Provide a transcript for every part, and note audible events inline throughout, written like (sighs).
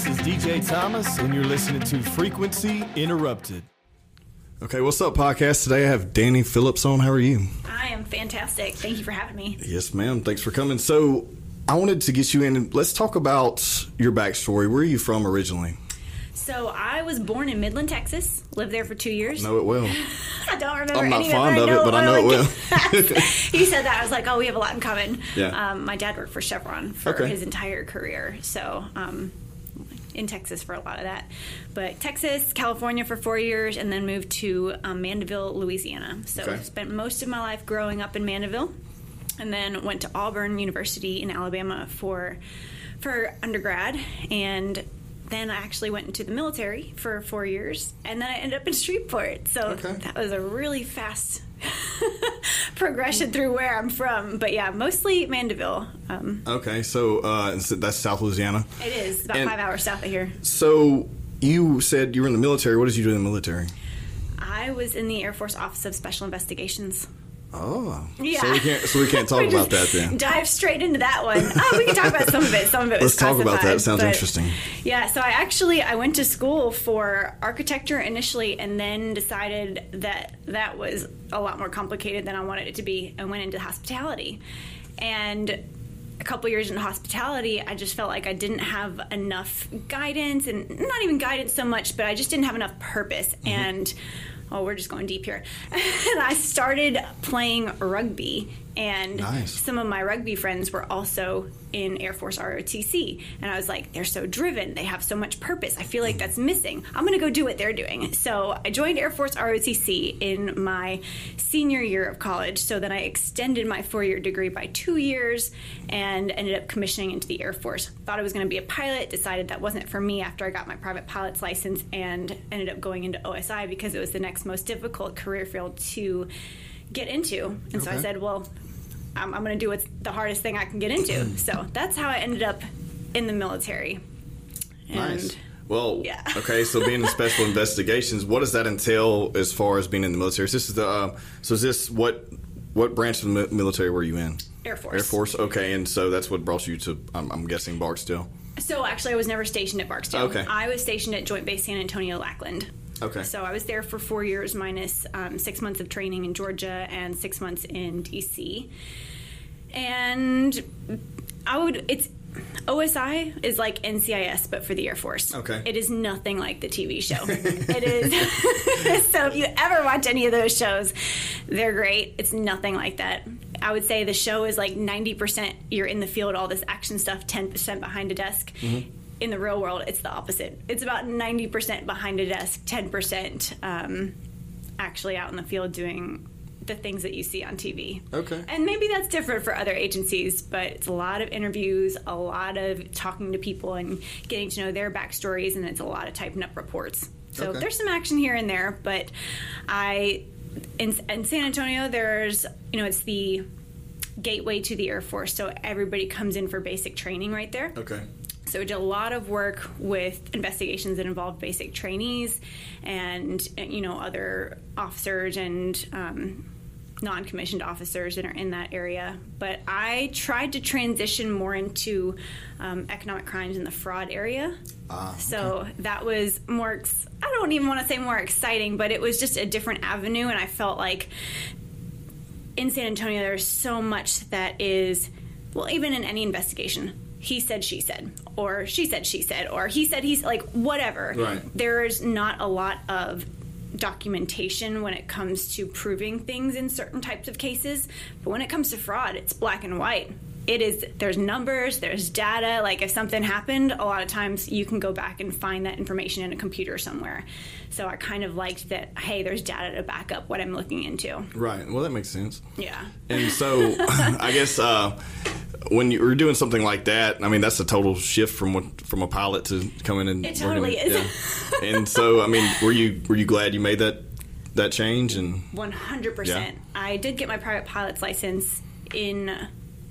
This is DJ Thomas, and you're listening to Frequency Interrupted. Okay, what's up, podcast? Today I have Danye Phillips on. How are you? I am fantastic. Thank you for having me. Yes, ma'am. Thanks for coming. So, I wanted to get you in. and Let's talk about your backstory. Where are you from originally? So I was born in Midland, Texas. Lived there for two years. Know it well. (laughs) I don't remember I'm not any fond of of it, but I know it well. (laughs) he said that. I was like, oh, we have a lot in common. Yeah. Um, my dad worked for Chevron for Okay. his entire career. So um, in Texas for a lot of that. But Texas, California for four years, and then moved to um, Mandeville, Louisiana. So Okay. spent most of my life growing up in Mandeville. And then went to Auburn University in Alabama for for undergrad and then I actually went into the military for four years, and then I ended up in Shreveport. So Okay. that was a really fast (laughs) progression through where I'm from. But yeah, mostly Mandeville. Um, Okay, so uh, so that's South Louisiana. it is about And- five hours south of here. So, you said you were in the military. What did you do in the military? I was in the Air Force Office of Special Investigations. Oh, Yeah. So we can't. So we can't (laughs) talk We about that then. Dive straight into that one. Oh, we can talk about some of it. Some of it Let's talk about that. It sounds but- interesting. Yeah, so I actually I went to school for architecture initially, and then decided that that was a lot more complicated than I wanted it to be, and went into hospitality. And a couple years into hospitality, I just felt like I didn't have enough guidance, and not even guidance so much, but I just didn't have enough purpose. Mm-hmm. And oh, we're just going deep here. (laughs) and I started playing rugby, and Nice. some of my rugby friends were also in Air Force ROTC. And I was like, they're so driven. They have so much purpose. I feel like that's missing. I'm going to go do what they're doing. So I joined Air Force ROTC in my senior year of college. So then I extended my four year degree by two years and ended up commissioning into the Air Force. Thought I was going to be a pilot, decided that wasn't for me after I got my private pilot's license, and ended up going into OSI because it was the next most difficult career field to get into. And so I said, well, I'm, I'm going to do what's the hardest thing I can get into. (clears throat) so that's how I ended up in the military. And Nice. Well, Yeah. (laughs) okay. So being in special investigations, what does that entail as far as being in the military? So this is the. Uh, so is this what? What branch of the military were you in? Air Force. Air Force. Okay, and so that's what brought you to. I'm, I'm guessing Barksdale. So actually, I was never stationed at Barksdale. Okay. I was stationed at Joint Base San Antonio Lackland. Okay. So I was there for four years, minus um, six months of training in Georgia and six months in DC. And I would, it's OSI is like NCIS, but for the Air Force. Okay. It is nothing like the TV show. (laughs) it is. (laughs) so if you ever watch any of those shows, they're great. It's nothing like that. I would say the show is like 90% you're in the field, all this action stuff, 10% behind a desk. In the real world, it's the opposite. It's about 90% behind a desk, 10% um, actually out in the field doing the things that you see on TV. Okay. And maybe that's different for other agencies, but it's a lot of interviews, a lot of talking to people and getting to know their backstories, and it's a lot of typing up reports. So Okay. there's some action here and there, but I in, in San Antonio, there's you know it's the gateway to the Air Force, so everybody comes in for basic training right there. Okay. So we did a lot of work with investigations that involved basic trainees and you know other officers and um, non-commissioned officers that are in that area. But I tried to transition more into um, economic crimes in the fraud area. Ah, So that was more. Ex- I don't even want to say more exciting, but it was just a different avenue, and I felt like in San Antonio, there's so much that is, well, even in any investigation, he said, she said, or she said, she said, or he said, he's like, whatever. Right. There's not a lot of documentation when it comes to proving things in certain types of cases. But when it comes to fraud, it's black and white. It is, there's numbers, there's data. Like if something happened, a lot of times you can go back and find that information in a computer somewhere. So I kind of liked that, hey, there's data to back up what I'm looking into. Right. Well, that makes sense. Yeah. And so, (laughs) I guess uh, when you were doing something like that, I mean, that's a total shift from what from a pilot to coming in. It working totally in- is. yeah. (laughs) And so, I mean, were you were you glad you made that that change? And One hundred percent. I did get my private pilot's license in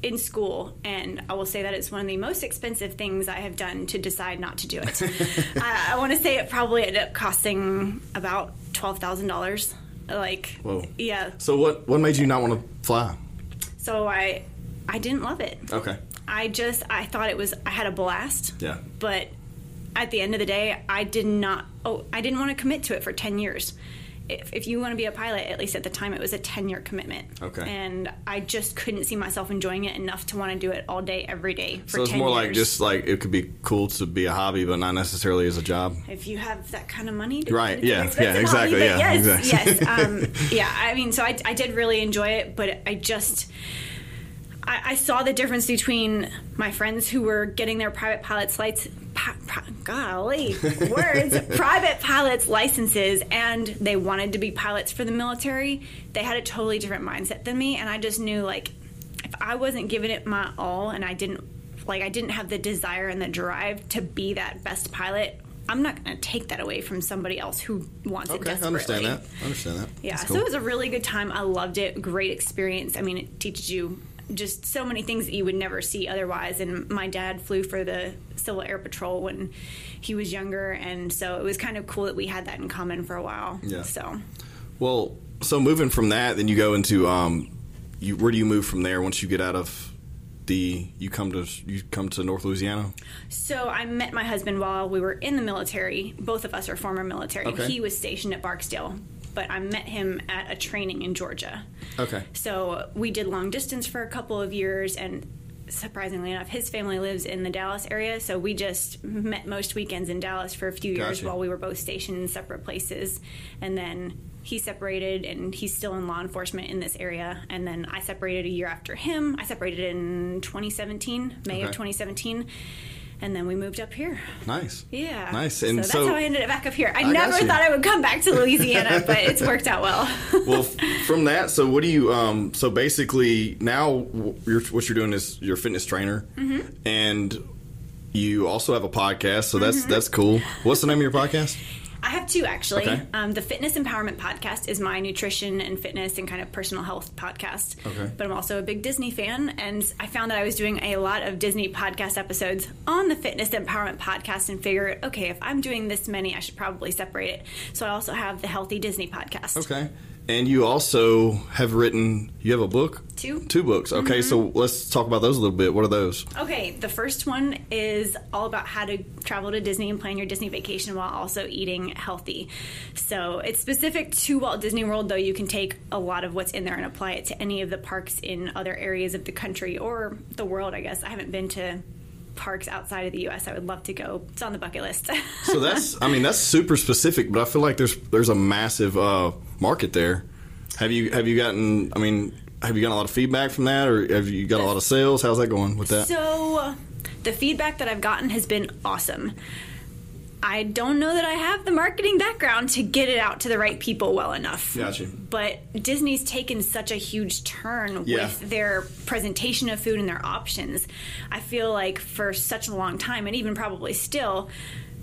in school, and I will say that it's one of the most expensive things I have done to decide not to do it. (laughs) I, I want to say it probably ended up costing about twelve thousand dollars. Like, Whoa. yeah. so, what what made you not want to fly? So I I didn't love it. Okay. I just I thought it was I had a blast. Yeah. but at the end of the day, I did not. Oh, I didn't want to commit to it for ten years. If, if you want to be a pilot, at least at the time, it was a ten year commitment. Okay. And I just couldn't see myself enjoying it enough to want to do it all day, every day for So it's 10 more years. like just like it could be cool to be a hobby, but not necessarily as a job. if you have that kind of money, to, Right, yeah, yeah, exactly, hobby, yeah, yes, exactly. yes, um, (laughs) yeah. I mean, so I, I did really enjoy it, but I just. I, I saw the difference between my friends who were getting their private pilot's lights, golly, (laughs) words, private pilot's licenses, and they wanted to be pilots for the military. They had a totally different mindset than me, and I just knew like if I wasn't giving it my all, and I didn't like I didn't have the desire and the drive to be that best pilot. I'm not going to take that away from somebody else who wants it Okay, I desperately. understand that. I understand that. Yeah, That's so it was a really good time. I loved it. Great experience. I mean, it teaches you just so many things that you would never see otherwise. And my dad flew for the Civil Air Patrol when he was younger, and so it was kind of cool that we had that in common for a while. Yeah. So Well, so moving from that, then you go into um, you where do you move from there once you get out of the you come to you come to North Louisiana? So I met my husband while we were in the military. Both of us are former military. Okay. He was stationed at Barksdale, but I met him at a training in Georgia. Okay. So we did long distance for a couple of years, and surprisingly enough, his family lives in the Dallas area. So we just met most weekends in Dallas for a few years Gotcha. while we were both stationed in separate places. And then he separated, and he's still in law enforcement in this area. And then I separated a year after him. I separated in 2017, May of 2017. And then we moved up here. Nice. Yeah. Nice. And so so, that's how I ended up back up here. I, I never thought I would come back to Louisiana, (laughs) but it's worked out well. well, (laughs) from that, so what do you? Um, so basically, now you're, what you're doing is you're a fitness trainer, Mm-hmm. and you also have a podcast. So that's that's cool. What's the name of your podcast? I have two actually. Okay. Um, the Fitness Empowerment Podcast is my nutrition and fitness and kind of personal health podcast. Okay. But I'm also a big Disney fan, and I found that I was doing a lot of Disney podcast episodes on the Fitness Empowerment Podcast and figured, okay, if I'm doing this many, I should probably separate it. So I also have the Healthy Disney podcast. Okay. And you also have written. You have a book. Two. Two books. Okay. So mm-hmm. let's talk about those a little bit. What are those? Okay, the first one is all about how to travel to Disney and plan your Disney vacation while also eating healthy. So it's specific to Walt Disney World, though you can take a lot of what's in there and apply it to any of the parks in other areas of the country or the world, I guess. I haven't been to parks outside of the US. I would love to go. It's on the bucket list. So that's. I mean, that's super specific, but I feel like there's there's a massive uh, market there. Have you have you gotten? I mean, have you gotten a lot of feedback from that, or have you got a lot of sales? How's that going with that? So, the feedback that I've gotten has been awesome. I don't know that I have the marketing background to get it out to the right people well enough. Gotcha. But Disney's taken such a huge turn Yeah. with their presentation of food and their options. I feel like for such a long time, and even probably still,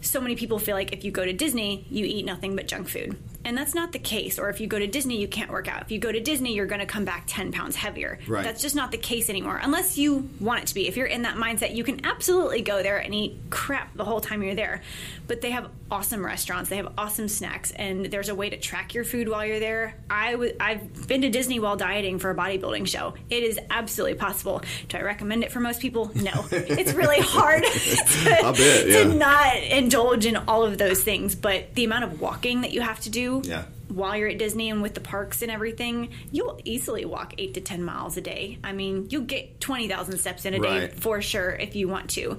so many people feel like if you go to Disney, you eat nothing but junk food. And that's not the case. Or if you go to Disney, you can't work out. If you go to Disney, you're going to come back 10 pounds heavier. Right. That's just not the case anymore. Unless you want it to be. If you're in that mindset, you can absolutely go there and eat crap the whole time you're there. But they have awesome restaurants, they have awesome snacks, and there's a way to track your food while you're there. I w- I've been to Disney while dieting for a bodybuilding show. It is absolutely possible. Do I recommend it for most people? No. (laughs) it's really hard (laughs) to, bet, yeah. to not indulge in all of those things. But the amount of walking that you have to do Yeah. while you're at Disney and with the parks and everything, you'll easily walk eight to 10 miles a day. I mean, you'll get 20,000 steps in a day for sure if you want to.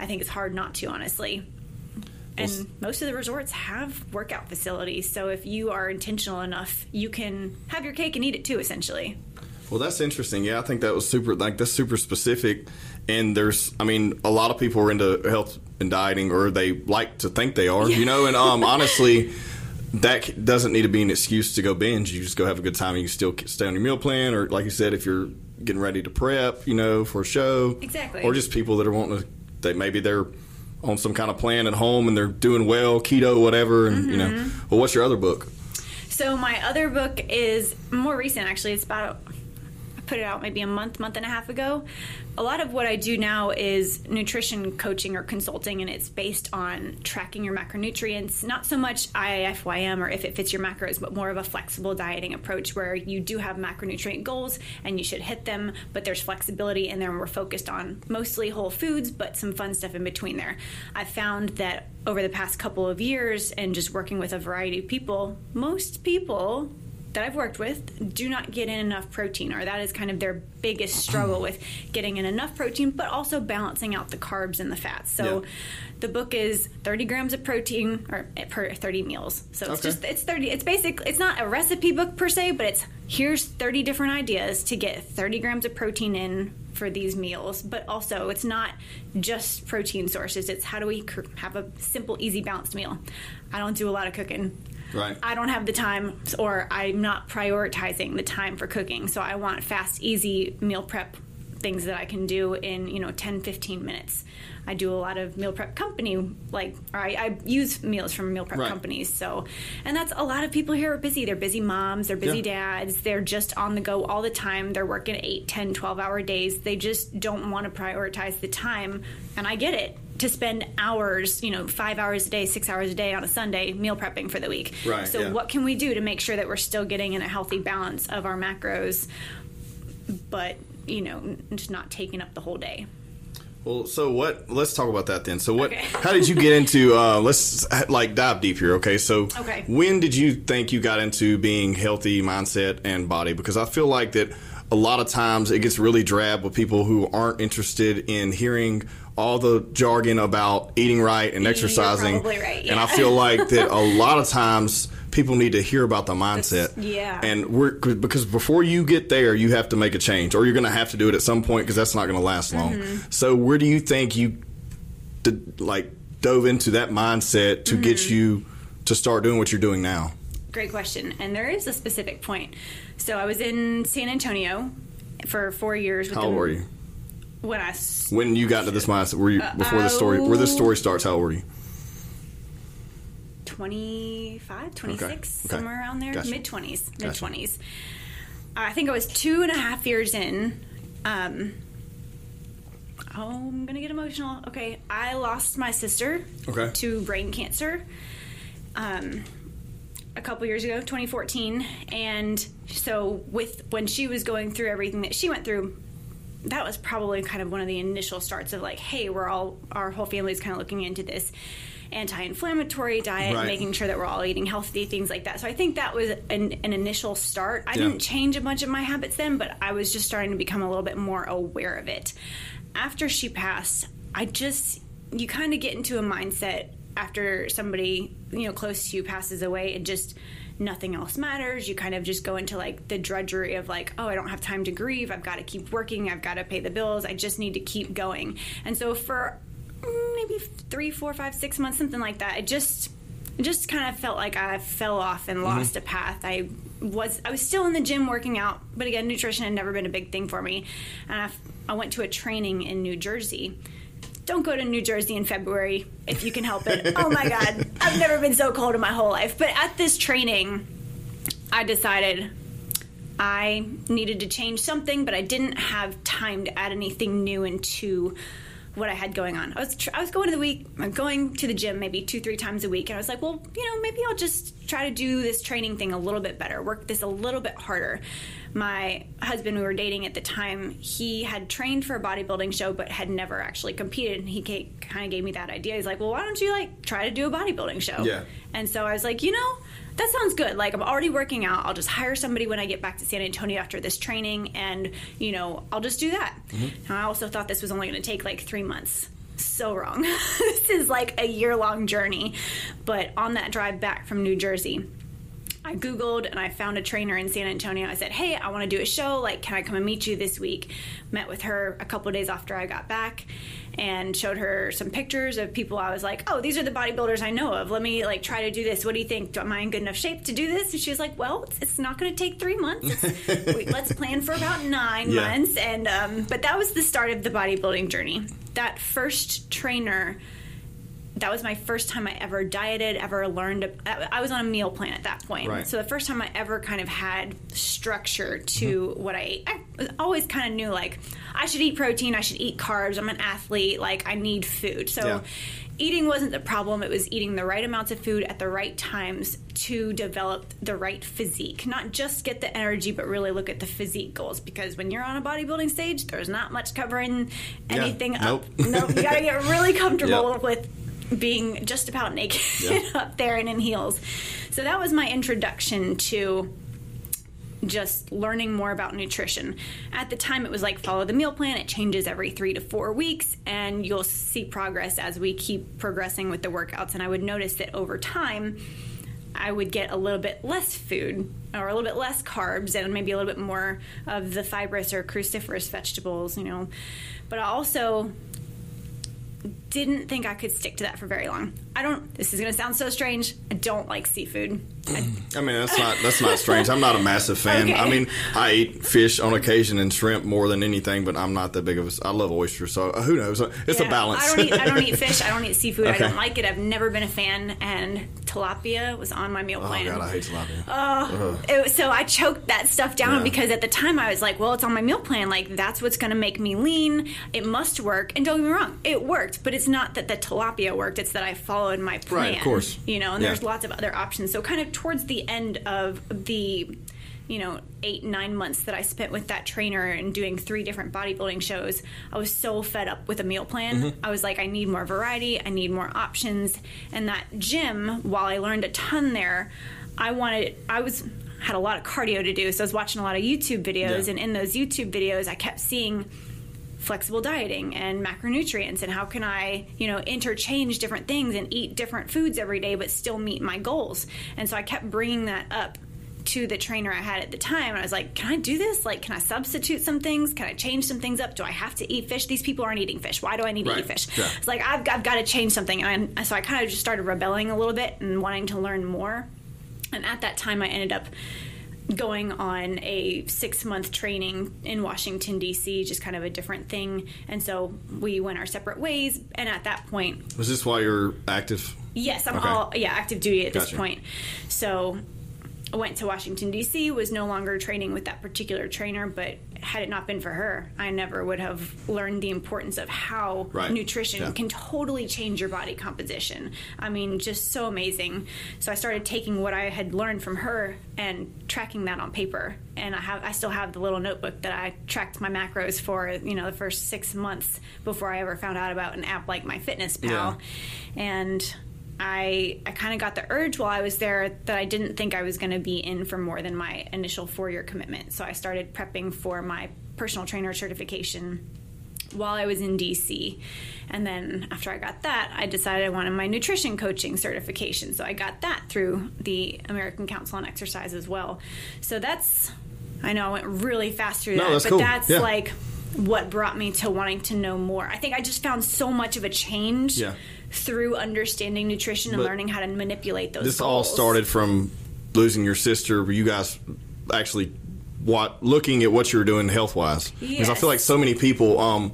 I think it's hard not to, honestly. And most of the resorts have workout facilities. So if you are intentional enough, you can have your cake and eat it too, essentially. Well, that's interesting. Yeah, I think that was super. Like that's super specific. And there's, I mean, a lot of people are into health and dieting, or they like to think they are. You know, and um, honestly, (laughs) that doesn't need to be an excuse to go binge. You just go have a good time. and You can still stay on your meal plan, or like you said, if you're getting ready to prep, you know, for a show, Exactly. Or just people that are wanting to. That maybe they're on some kind of plan at home and they're doing well, keto, whatever. And you know, Mm-hmm. well, what's your other book? So my other book is more recent, actually. It's about put it out maybe a month, month and a half ago. A lot of what I do now is nutrition coaching or consulting, and it's based on tracking your macronutrients. Not so much IIFYM or if it fits your macros, but more of a flexible dieting approach where you do have macronutrient goals and you should hit them, but there's flexibility in there, and we're focused on mostly whole foods, but some fun stuff in between there. I found that over the past couple of years and just working with a variety of people, most people that I've worked with do not get in enough protein, or that is kind of their biggest struggle with getting in enough protein, but also balancing out the carbs and the fats. So, Yeah. the book is 30 grams of protein or per 30 meals. So it's Okay. just it's 30. It's basic. It's not a recipe book per se, but it's here's 30 different ideas to get 30 grams of protein in for these meals. But also, it's not just protein sources. It's how do we have a simple, easy, balanced meal. I don't do a lot of cooking. Right. I don't have the time, or I'm not prioritizing the time for cooking. So I want fast, easy meal prep things that I can do in, you know, 10, 15 minutes. I do a lot of meal prep company, like, or I, I use meals from meal prep Right. companies. So, and that's a lot of people here are busy. They're busy moms, they're busy Yeah. dads, they're just on the go all the time. They're working 8, 10, 12 hour days. They just don't want to prioritize the time. And I get it to spend hours, you know, five hours a day, six hours a day on a Sunday meal prepping for the week. Right, So, yeah. what can we do to make sure that we're still getting in a healthy balance of our macros, but, you know, just not taking up the whole day? Well, so what? Let's talk about that then. So, what? Okay. How did you get into? Uh, let's like dive deep here. Okay, so Okay. when did you think you got into being healthy mindset and body? Because I feel like that a lot of times it gets really drab with people who aren't interested in hearing all the jargon about eating right and exercising. right, And I feel like that (laughs) a lot of times people need to hear about the mindset. yeah. And we're because before you get there, you have to make a change, or you're going to have to do it at some point because that's not going to last long. Mm-hmm. So, where do you think you did, like dove into that mindset to Mm-hmm. get you to start doing what you're doing now? Great question. And there is a specific point. So I was in San Antonio for four years. With How old were you When I when you got into this mindset? Were you before the story? Where this story starts? How old were you? 25, 26, Okay. somewhere around there, Gotcha. mid 20s, mid Gotcha. 20s. I think I was two and a half years in. Um, oh, I'm gonna get emotional. Okay, I lost my sister Okay. to brain cancer. Um, a couple years ago, 2014, and so with when she was going through everything that she went through, that was probably kind of one of the initial starts of like, hey, we're all our whole family's kind of looking into this anti-inflammatory diet, Right. making sure that we're all eating healthy things like that. So I think that was an, an initial start. I Yeah. didn't change a bunch of my habits then, but I was just starting to become a little bit more aware of it. After she passed, I just you kind of get into a mindset after somebody you know close to you passes away. and just nothing else matters. You kind of just go into like the drudgery of like, oh, I don't have time to grieve. I've got to keep working. I've got to pay the bills. I just need to keep going. And so for Mm, maybe three, four, five, six months, something like that, I just it just kind of felt like I fell off and mm-hmm. lost a path. I was I was still in the gym working out, but again, nutrition had never been a big thing for me. And I, I went to a training in New Jersey. Don't go to New Jersey in February if you can help it. (laughs) oh my God, I've never been so cold in my whole life. But at this training, I decided I needed to change something, but I didn't have time to add anything new into what I had going on. I was tr- I was going to the week, I'm going to the gym maybe two three times a week, and I was like, well, you know, maybe I'll just try to do this training thing a little bit better, work this a little bit harder. My husband, we were dating at the time, he had trained for a bodybuilding show, but had never actually competed. And he kind of gave me that idea. He's like, well, why don't you like try to do a bodybuilding show? Yeah. And so I was like, you know, that sounds good. Like I'm already working out. I'll just hire somebody when I get back to San Antonio after this training, and you know, I'll just do that. Mm-hmm. And I also thought this was only going to take like three months. So wrong. (laughs) this is like a year long journey. But on that drive back from New Jersey, I Googled and I found a trainer in San Antonio. I said, Hey, I want to do a show. Like, can I come and meet you this week? Met with her a couple days after I got back and showed her some pictures of people I was like, Oh, these are the bodybuilders I know of. Let me like try to do this. What do you think? Am I in good enough shape to do this? And she was like, Well, it's, it's not going to take three months. (laughs) We, let's plan for about nine Yeah. months. And, um, but that was the start of the bodybuilding journey. That first trainer that was my first time I ever dieted, ever learned. I was on a meal plan at that point. Right. So the first time I ever kind of had structure to mm-hmm. what I ate. I always kind of knew like I should eat protein, I should eat carbs. I'm an athlete, like I need food. So Yeah. eating wasn't the problem. It was eating the right amounts of food at the right times to develop the right physique. Not just get the energy, but really look at the physique goals. Because when you're on a bodybuilding stage, there's not much covering Yeah. anything up. Nope. Nope. You gotta get really (laughs) comfortable Yep. with being just about naked (laughs) Yeah. up there and in heels. So that was my introduction to just learning more about nutrition. At the time, it was like follow the meal plan. It changes every three to four weeks, and you'll see progress as we keep progressing with the workouts. And I would notice that over time, I would get a little bit less food or a little bit less carbs and maybe a little bit more of the fibrous or cruciferous vegetables, you know. But I also didn't think I could stick to that for very long. I don't, this is going to sound so strange. I don't like seafood. I I mean, that's not that's not strange. I'm not a massive fan. Okay. I mean, I eat fish on occasion and shrimp more than anything, but I'm not that big of a. I love oysters, so uh, who knows? It's a balance. I don't eat. I don't eat (laughs) fish. I don't eat seafood. I don't like it. I've never been a fan. And tilapia was on my meal plan. oh god, I hate tilapia. Oh, it was- so I choked that stuff down Yeah. because at the time I was like, well, it's on my meal plan. Like that's what's going to make me lean. It must work. And don't get me wrong, it worked. But it's not that the tilapia worked. It's that I followed my plan. of course. You know, and Yeah. there's lots of other options. So kind of towards the end of the you know eight nine months that i spent with that trainer and doing three different bodybuilding shows i was so fed up with a meal plan Mm-hmm. i was like i need more variety i need more options and that gym while i learned a ton there i wanted i was had a lot of cardio to do so i was watching a lot of youtube videos Yeah. and in those youtube videos i kept seeing flexible dieting and macronutrients and how can I, you know, interchange different things and eat different foods every day but still meet my goals. And so I kept bringing that up to the trainer I had at the time. And I was like, can I do this? Like, can I substitute some things? Can I change some things up? Do I have to eat fish? These people aren't eating fish. Why do I need to eat fish? Yeah. It's like, I've, I've got to change something. And I, so I kind of just started rebelling a little bit and wanting to learn more. And at that time, I ended up going on a six month training in Washington, D.C., just kind of a different thing. And so we went our separate ways. And at that point, Was this why you're active? yes, I'm Okay. all, yeah, active duty at this point. So went to Washington, D.C., was no longer training with that particular trainer, but had it not been for her, I never would have learned the importance of how Right. nutrition Yeah. can totally change your body composition. I mean, just so amazing. So I started taking what I had learned from her and tracking that on paper. And I have, I still have the little notebook that I tracked my macros for, you know, the first six months before I ever found out about an app like MyFitnessPal. Yeah. And I, I kind of got the urge while I was there that I didn't think I was going to be in for more than my initial four year commitment. So I started prepping for my personal trainer certification while I was in DC. And then after I got that, I decided I wanted my nutrition coaching certification. So I got that through the American Council on Exercise as well. So that's, I know I went really fast through No, that, that's but cool. that's Yeah. like what brought me to wanting to know more. I think I just found so much of a change Yeah. Through understanding nutrition and But learning how to manipulate those This all started from losing your sister. Were you guys actually what looking at what you were doing health wise? Because I feel like so many people. Um,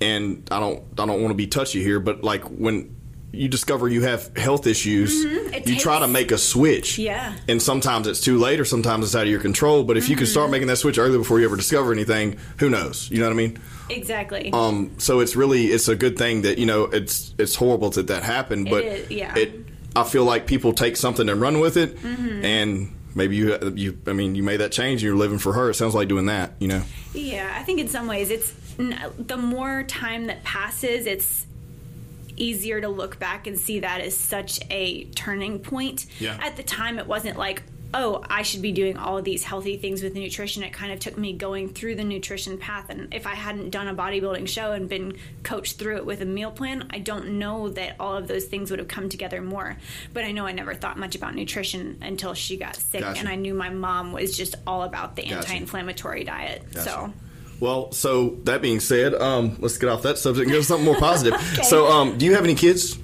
and I don't I don't want to be touchy here, but like when you discover you have health issues, Mm-hmm. You try to make a switch. Yeah. And sometimes it's too late, or sometimes it's out of your control. But if you can Mm-hmm. start making that switch early before you ever discover anything, who knows? You know what I mean? Exactly. Um, so it's really it's a good thing that you know it's it's horrible that that happened, but is, yeah. it I feel like people take something and run with it, Mm-hmm. and maybe you you I mean you made that change and you're living for her. It sounds like doing that, you know. Yeah, I think in some ways it's the more time that passes, it's easier to look back and see that as such a turning point. Yeah. At the time, it wasn't like, oh, I should be doing all of these healthy things with nutrition. It kind of took me going through the nutrition path. And if I hadn't done a bodybuilding show and been coached through it with a meal plan, I don't know that all of those things would have come together more. But I know I never thought much about nutrition until she got sick. Gotcha. And I knew my mom was just all about the Gotcha. anti inflammatory diet. Gotcha. So. Well, so that being said, um, let's get off that subject and go to something more positive. (laughs) So, um, do you have any kids?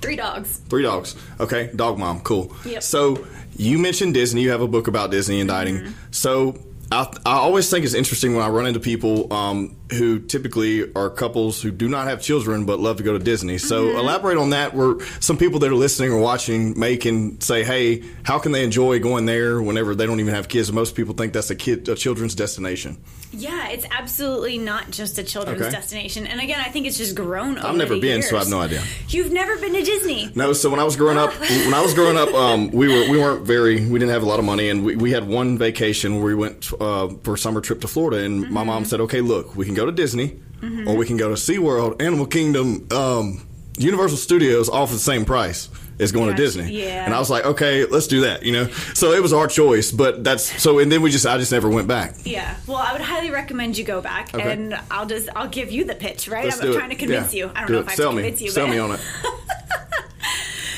Three dogs. Three dogs. Okay, dog mom. Cool. Yep. So you mentioned Disney. You have a book about Disney and dieting. Mm-hmm. So I, I always think it's interesting when I run into people um, who typically are couples who do not have children but love to go to Disney. So Mm-hmm. elaborate on that. Where some people that are listening or watching may can say, "Hey, how can they enjoy going there whenever they don't even have kids?" Most people think that's a kid, a children's destination. Yeah, it's absolutely not just a children's Okay. destination. And again, I think it's just grown over I've never been, so I have no idea. You've never been to Disney? No, so when I was growing up, (laughs) when I was growing up, um, we were we weren't very we didn't have a lot of money, and we, we had one vacation where we went uh, for a summer trip to Florida, and my mom said, "Okay, look, we can go to Disney, or we can go to SeaWorld, Animal Kingdom, um, Universal Studios, all for the same price." Is going to Disney, yeah. and I was like, okay, let's do that, you know. So it was our choice, but that's so, and then we just, I just never went back. Yeah. Well, I would highly recommend you go back, Okay. and I'll just I'll give you the pitch, right? Let's I'm trying it. to convince Yeah. you. I don't Do know it. if I Sell me, convince you. sell but- me (laughs) on it.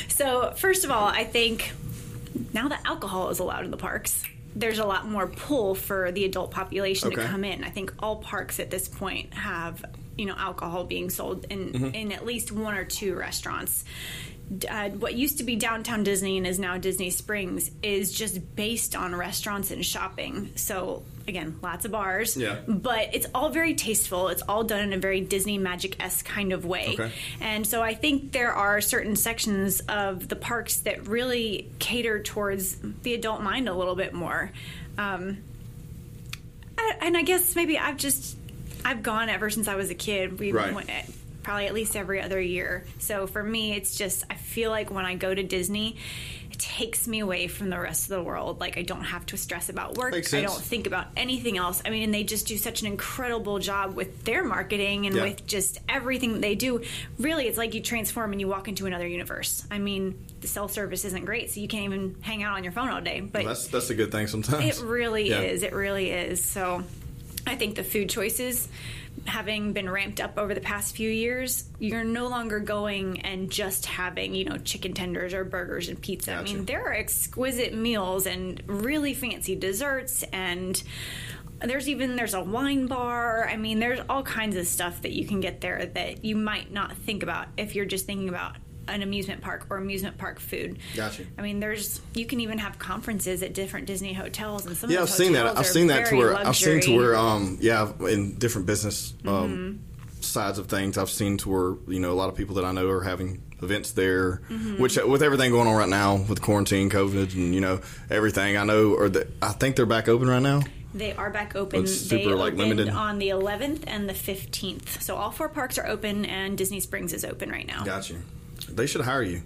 So, first of all, I think now that alcohol is allowed in the parks, there's a lot more pull for the adult population to come in. I think all parks at this point have, you know, alcohol being sold in Mm-hmm. in at least one or two restaurants. Uh, what used to be downtown Disney and is now Disney Springs is just based on restaurants and shopping. So again, lots of bars, Yeah. but it's all very tasteful. It's all done in a very Disney magic esque kind of way. Okay. And so I think there are certain sections of the parks that really cater towards the adult mind a little bit more. Um, I- and I guess maybe I've just I've gone ever since I was a kid. We Right. went probably at least every other year. So for me, it's just I feel like when I go to Disney. It takes me away from the rest of the world. Like I don't have to stress about work. I don't think about anything else. I mean, and they just do such an incredible job with their marketing and Yeah. with just everything that they do. Really, it's like you transform and you walk into another universe. I mean, the self service isn't great, so you can't even hang out on your phone all day. But That's that's a good thing sometimes. it really (laughs) Yeah. is. It really is. So I think the food choices, having been ramped up over the past few years, you're no longer going and just having, you know, chicken tenders or burgers and pizza. I mean, there are exquisite meals and really fancy desserts and there's even there's a wine bar. I mean, there's all kinds of stuff that you can get there that you might not think about if you're just thinking about an amusement park or amusement park food. Gotcha. I mean, there's you can even have conferences at different Disney hotels, and some Yeah, I've seen that. I've seen that to very where I've seen to where um yeah in different business um Mm-hmm. sides of things I've seen to where you know a lot of people that I know are having events there, Mm-hmm. which uh, with everything going on right now with quarantine, COVID, and you know everything I know or the, I think they're back open right now. They are back open. It's they super, like, opened limited. on the 11th and the 15th. So all four parks are open, and Disney Springs is open right now. Got you. They should hire you.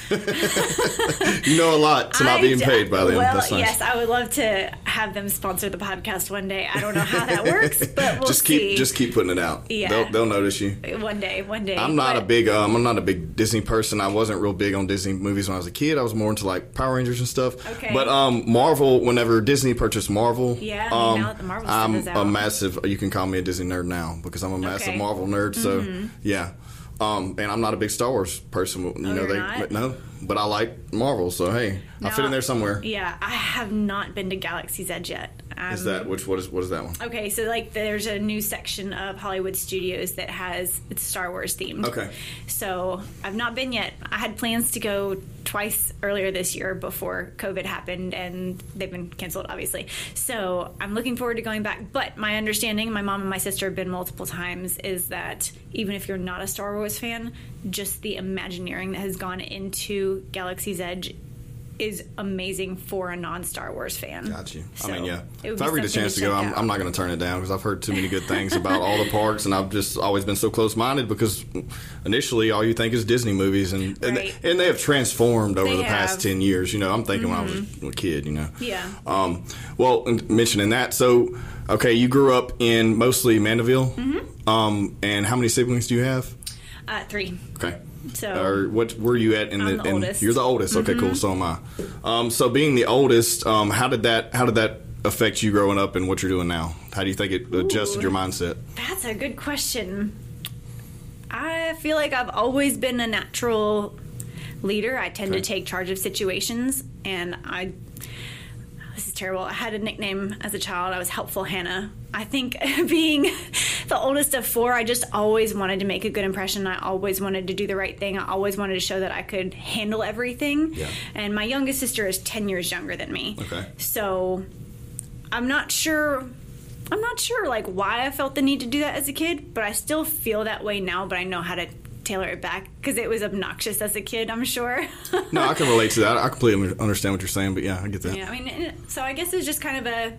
(laughs) you know a lot to not I being d- paid by them. Well, nice. yes, I would love to have them sponsor the podcast one day. I don't know how that works, (laughs) but we'll just keep see. just keep putting it out. Yeah. They'll, they'll notice you. one day, one day. I'm not a big um, I'm not a big Disney person. I wasn't real big on Disney movies when I was a kid. I was more into like Power Rangers and stuff. Okay. But um, Marvel, whenever Disney purchased Marvel, Yeah, I mean, um, now that the Marvel I'm is a massive. You can call me a Disney nerd now because I'm a massive Okay. Mm-hmm. Marvel nerd. So yeah. Um, and I'm not a big Star Wars person. You know, Oh, you're they not? no, but I like Marvel. So hey, I fit in there somewhere. Yeah, I have not been to Galaxy's Edge yet. Um, Is that which? What is what is that one? Okay, so like there's a new section of Hollywood Studios that has it's Star Wars themed. Okay. So I've not been yet. I had plans to go twice earlier this year before COVID happened, and they've been canceled, obviously. So I'm looking forward to going back. But my understanding, my mom and my sister have been multiple times, is that even if you're not a Star Wars fan, just the Imagineering that has gone into Galaxy's Edge is amazing for a non-Star Wars fan. Got you. So I mean, yeah. If I get a chance to go, I'm. I'm not going to turn it down because I've heard too many good things about all the parks, and I've just always been so close minded because initially all you think is Disney movies, and and, Right. and they have transformed over They the past have. Mm-hmm. ten years. You know, I'm thinking when I was a kid. You know. Yeah. Um. Well, mentioning that, so okay, you grew up in mostly Mandeville. Mm-hmm. Um. And how many siblings do you have? Uh, three. Okay. So- or what were you at in I'm the, the in- oldest. Mm-hmm. You're the oldest. Okay, cool. So am I. Um, so being the oldest, um, how did that how did that affect you growing up and what you're doing now? How do you think it adjusted Ooh. your mindset? That's a good question. I feel like I've always been a natural leader. I tend Okay. to take charge of situations, and I. Terrible. I had a nickname as a child. I was Helpful Hannah. I think (laughs) being the oldest of four, I just always wanted to make a good impression. I always wanted to do the right thing. I always wanted to show that I could handle everything. Yeah. And my youngest sister is 10 years younger than me. Okay. So I'm not sure. I'm not sure like why I felt the need to do that as a kid, but I still feel that way now. But I know how to tailor it back because it was obnoxious as a kid. I'm sure. (laughs) No, I can relate to that. I completely understand what you're saying, but yeah, I get that. Yeah, I mean, so I guess it's just kind of a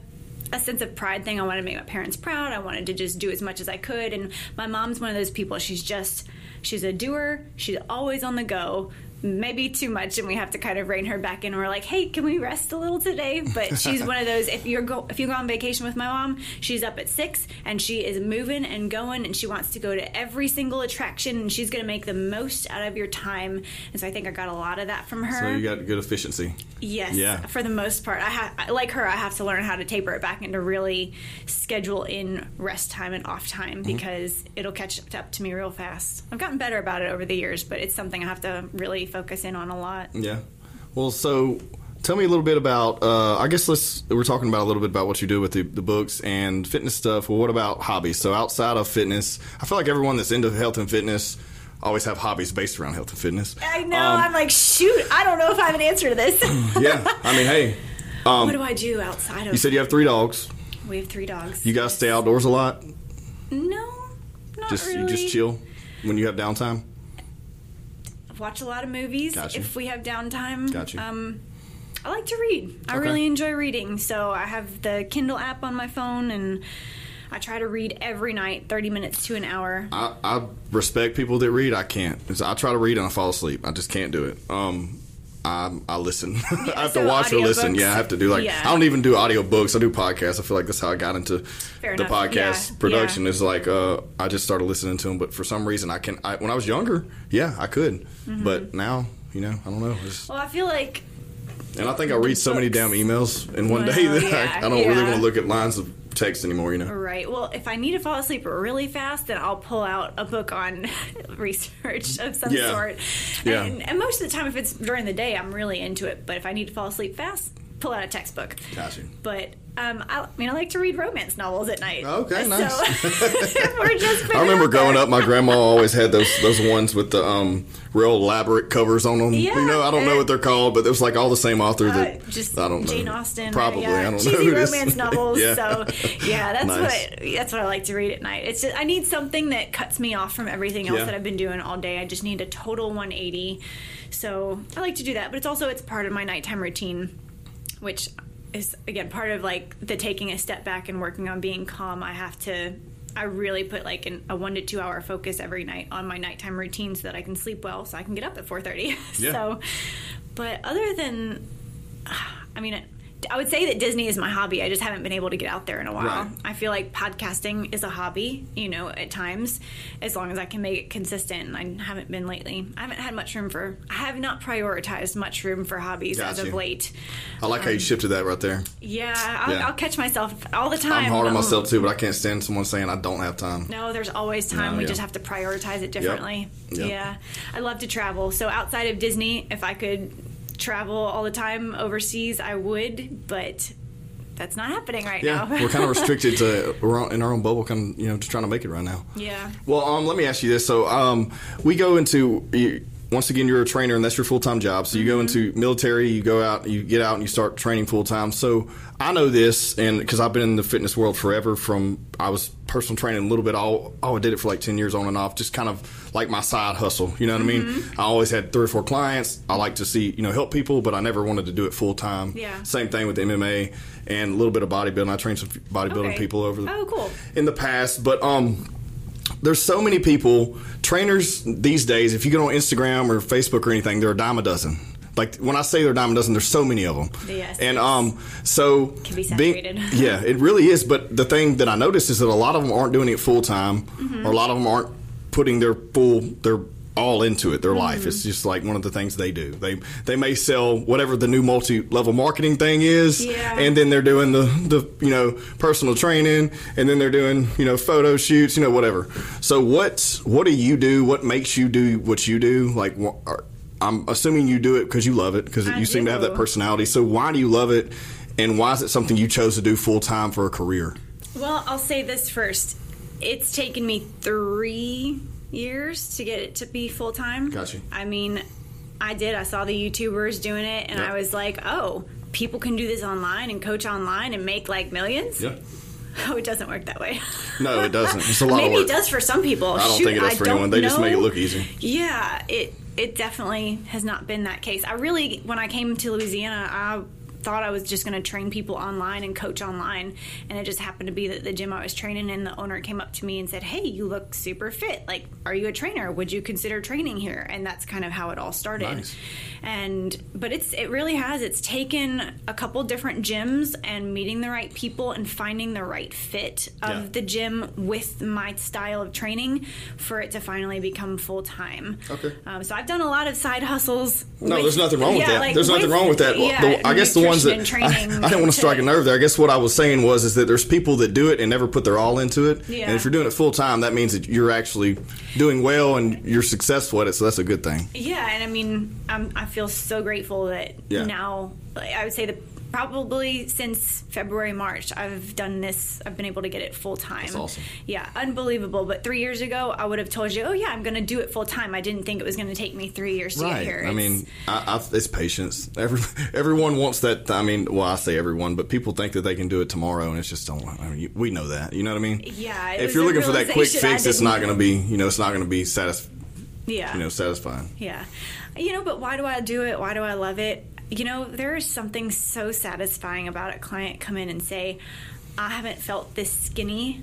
a sense of pride thing. I wanted to make my parents proud. I wanted to just do as much as I could. And my mom's one of those people. She's just she's a doer. She's always on the go. Maybe too much, and we have to kind of rein her back in. We're like, "Hey, can we rest a little today?" But (laughs) she's one of those. If you're go if you go on vacation with my mom, she's up at six and she is moving and going, and she wants to go to every single attraction, and she's going to make the most out of your time. And so I think I got a lot of that from her. So you got good efficiency. Yes, Yeah. for the most part. I ha- like her. I have to learn how to taper it back and to really schedule in rest time and off time Mm-hmm. because it'll catch up to me real fast. I've gotten better about it over the years, but it's something I have to really focus in on a lot. Yeah. Well, so tell me a little bit about. Uh, I guess let's. We're talking about a little bit about what you do with the, the books and fitness stuff. Well, what about hobbies? So outside of fitness, I feel like everyone that's into health and fitness always have hobbies based around health and fitness. I know. Um, I'm like, shoot. I don't know if I have an answer to this. (laughs) yeah. I mean, hey, what do I do outside of? you said you have three dogs. we have three dogs. You guys stay outdoors a lot. No, not Just really. you just chill when you have downtime. Watch a lot of movies Gotcha. if we have downtime. Gotcha. Um, I like to read. I Okay. really enjoy reading. So I have the Kindle app on my phone and I try to read every night, 30 minutes to an hour. I, I respect people that read. I can't. I try to read and I fall asleep. I just can't do it. Um, I, I listen. (laughs) I have to so watch or listen. Yeah, I have to do like Yeah. I don't even do audiobooks. I do podcasts. I feel like that's how I got into Fair the enough. podcast Yeah, production. yeah. Is like uh, I just started listening to them, but for some reason I can. I, when I was younger, yeah, I could, Mm-hmm. but now you know I don't know. It's- Well, I feel like and I think I read so many damn emails in one Well, day that yeah, I, I don't really want to look at lines of text anymore. You know. Right. Well, if I need to fall asleep really fast, then I'll pull out a book on (laughs) research of some Yeah. sort. Yeah. And, and most of the time, if it's during the day, I'm really into it. But if I need to fall asleep fast, pull out a textbook. Gotcha. But um, I, I mean, I like to read romance novels at night. Okay, So, nice. (laughs) we're just (laughs) I remember growing up, my grandma always had those those ones with the um, real elaborate covers on them. Yeah, you know, I don't know uh, what they're called, but it was like all the same author. That Uh, just I don't know. Jane Austen, Probably, yeah, I don't cheesy know. is. romance (laughs) novels. yeah. So yeah, that's Nice. what that's what I like to read at night. It's just, I need something that cuts me off from everything else Yeah. that I've been doing all day. I just need a total 180. So I like to do that, but it's also it's part of my nighttime routine, which is again part of like the taking a step back and working on being calm. I have to. I really put like an, a one to two hour focus every night on my nighttime routine so that I can sleep well, so I can get up at four thirty. (laughs) Yeah. so, but other than I mean, I would say that Disney is my hobby. I just haven't been able to get out there in a while. Right. I feel like podcasting is a hobby, you know, at times, as long as I can make it consistent. I haven't been lately. I haven't had much room for, I have not prioritized much room for hobbies as Got of late. I like how you shifted that right there. Yeah, I'll, Yeah. I'll catch myself all the time. I'm hard on Um, myself too, but I can't stand someone saying I don't have time. No, there's always time. No, we yeah. just have to prioritize it differently. Yep. Yeah. I love to travel. So outside of Disney, if I could travel all the time overseas, I would, but that's not happening right Yeah, now. we're kind of (laughs) restricted to we're in our own bubble, kind of you know, just trying to make it right now. yeah. Well, um, let me ask you this. So, um, we go into you, once again, you're a trainer, and that's your full time job. So you go into military, you go out, you get out, and you start training full time. So I know this, and because I've been in the fitness world forever. From I was personal training a little bit. All oh, I did it for like ten years on and off, just kind of like my side hustle. You know what I mean? I always had three or four clients. I like to see you know help people, but I never wanted to do it full time. Yeah. Same thing with MMA and a little bit of bodybuilding. I trained some bodybuilding Okay. people over the Oh, cool. in the past, but um, there's so many people, trainers these days. If you go on Instagram or Facebook or anything, they're a dime a dozen. Like when I say they're a dime a dozen, there's so many of them. Yes, and um, so Can be being- saturated. (laughs) yeah, it really is. But the thing that I noticed is that a lot of them aren't doing it full time, Mm-hmm. or a lot of them aren't putting their full their all into it. Their life. Mm-hmm. It's just like one of the things they do. They they may sell whatever the new multi level marketing thing is, Yeah. and then they're doing the the you know personal training, and then they're doing you know photo shoots, you know whatever. So what what do you do? What makes you do what you do? Like are- I'm assuming you do it because you love it because you seem to have that personality. So why do you love it, and why is it something you chose to do full time for a career? Well, I'll say this first. It's taken me three years to get it to be full time. Gotcha. I mean, I did. I saw the YouTubers doing it, and Yep. I was like, oh, people can do this online and coach online and make like millions. Yeah. (laughs) Oh, it doesn't work that way. No, it (laughs) doesn't. It's a lot Maybe it does for some people. I don't Shoot, think it does for anyone. They just make it look easy. Yeah, it it definitely has not been that case. I really, when I came to Louisiana, I thought I was just going to train people online and coach online, and it just happened to be that the gym I was training in, the owner came up to me and said, "Hey, you look super fit. Like, are you a trainer? Would you consider training here?" And that's kind of how it all started. Nice. And but it's it really has. It's taken a couple different gyms and meeting the right people and finding the right fit of Yeah. the gym with my style of training for it to finally become full time. Okay. Um, so I've done a lot of side hustles. No, with- there's nothing wrong with yeah, that. like there's nothing with- wrong with that. Yeah, the- I guess the ones that nutrition (laughs) I, I training didn't want to strike a nerve there. I guess what I was saying was is that there's people that do it and never put their all into it. Yeah. And if you're doing it full time, that means that you're actually doing well and you're successful at it. So that's a good thing. Yeah, and I mean, I'm, I feel so grateful that Yeah. now, I would say that probably since February, March, I've done this. I've been able to get it full time. That's awesome. Yeah, unbelievable. But three years ago, I would have told you, oh, yeah, I'm going to do it full time. I didn't think it was going to take me three years to get here. I It's- mean, I, I, it's patience. Every, everyone wants that. I mean, well, I say everyone, but people think that they can do it tomorrow, and it's just don't. I mean, we know that. You know what I mean? Yeah, If you're looking for that quick fix, it's didn't- going to be. You know, it's not going to be satisfying yeah. You know, satisfying. Yeah. You know, but why do I do it? Why do I love it? You know, there is something so satisfying about a client come in and say, I haven't felt this skinny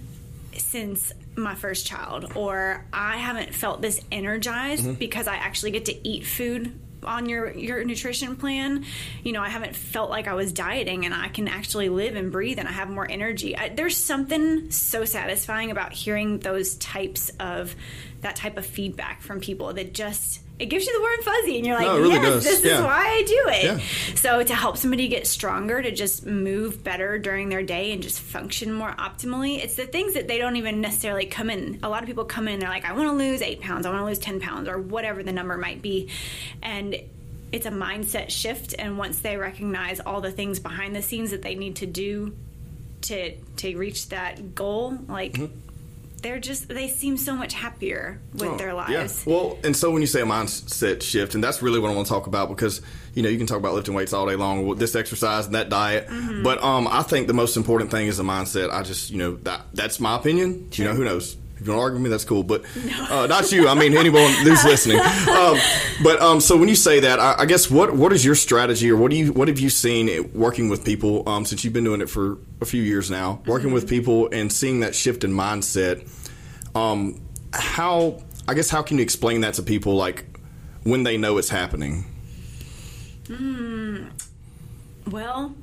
since my first child, or I haven't felt this energized mm-hmm. because I actually get to eat food on your your nutrition plan. You know i haven't felt like i was dieting and i can actually live and breathe and i have more energy. I, there's something so satisfying about hearing those types of that type of feedback from people that just it gives you the warm fuzzy and you're like No, really yes does. this Yeah. is why i do it Yeah. so to help somebody get stronger to just move better during their day and just function more optimally it's the things that they don't even necessarily come in a lot of people come in and they're like i want to lose eight pounds i want to lose 10 pounds or whatever the number might be and it's a mindset shift and once they recognize all the things behind the scenes that they need to do to to reach that goal like mm-hmm. They're just they seem so much happier with Oh, their yeah. lives Well, and so when you say a mindset shift, and that's really what I want to talk about because you know you can talk about lifting weights all day long, this exercise and that diet, Mm-hmm. but um, I think the most important thing is the mindset. I just you know that that's my opinion. You know who knows. If you want to argue with me, that's cool, but (laughs) uh, not you. I mean, anyone who's listening. Um, but um, so when you say that, I, I guess what what is your strategy, or what do you what have you seen working with people um, since you've been doing it for a few years now, working with people and seeing that shift in mindset? um, how I guess how can you explain that to people like when they know it's happening? Well,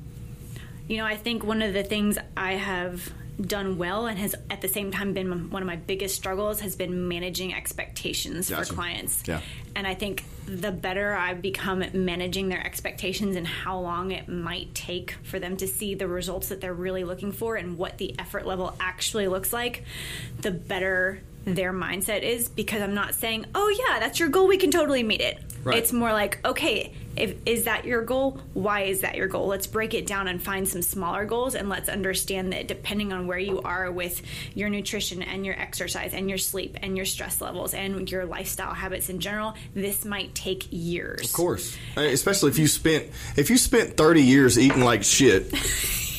you know, I think one of the things I have done well and has at the same time been one of my biggest struggles has been managing expectations Gotcha. for clients. Yeah. And I think the better I've become at managing their expectations and how long it might take for them to see the results that they're really looking for and what the effort level actually looks like, the better their mindset is because I'm not saying, "Oh yeah, that's your goal, we can totally meet it." Right. It's more like, "Okay, if is that your goal? Why is that your goal? Let's break it down and find some smaller goals and let's understand that depending on where you are with your nutrition and your exercise and your sleep and your stress levels and your lifestyle habits in general, this might take years." Of course, especially if you spent if you spent thirty years eating like shit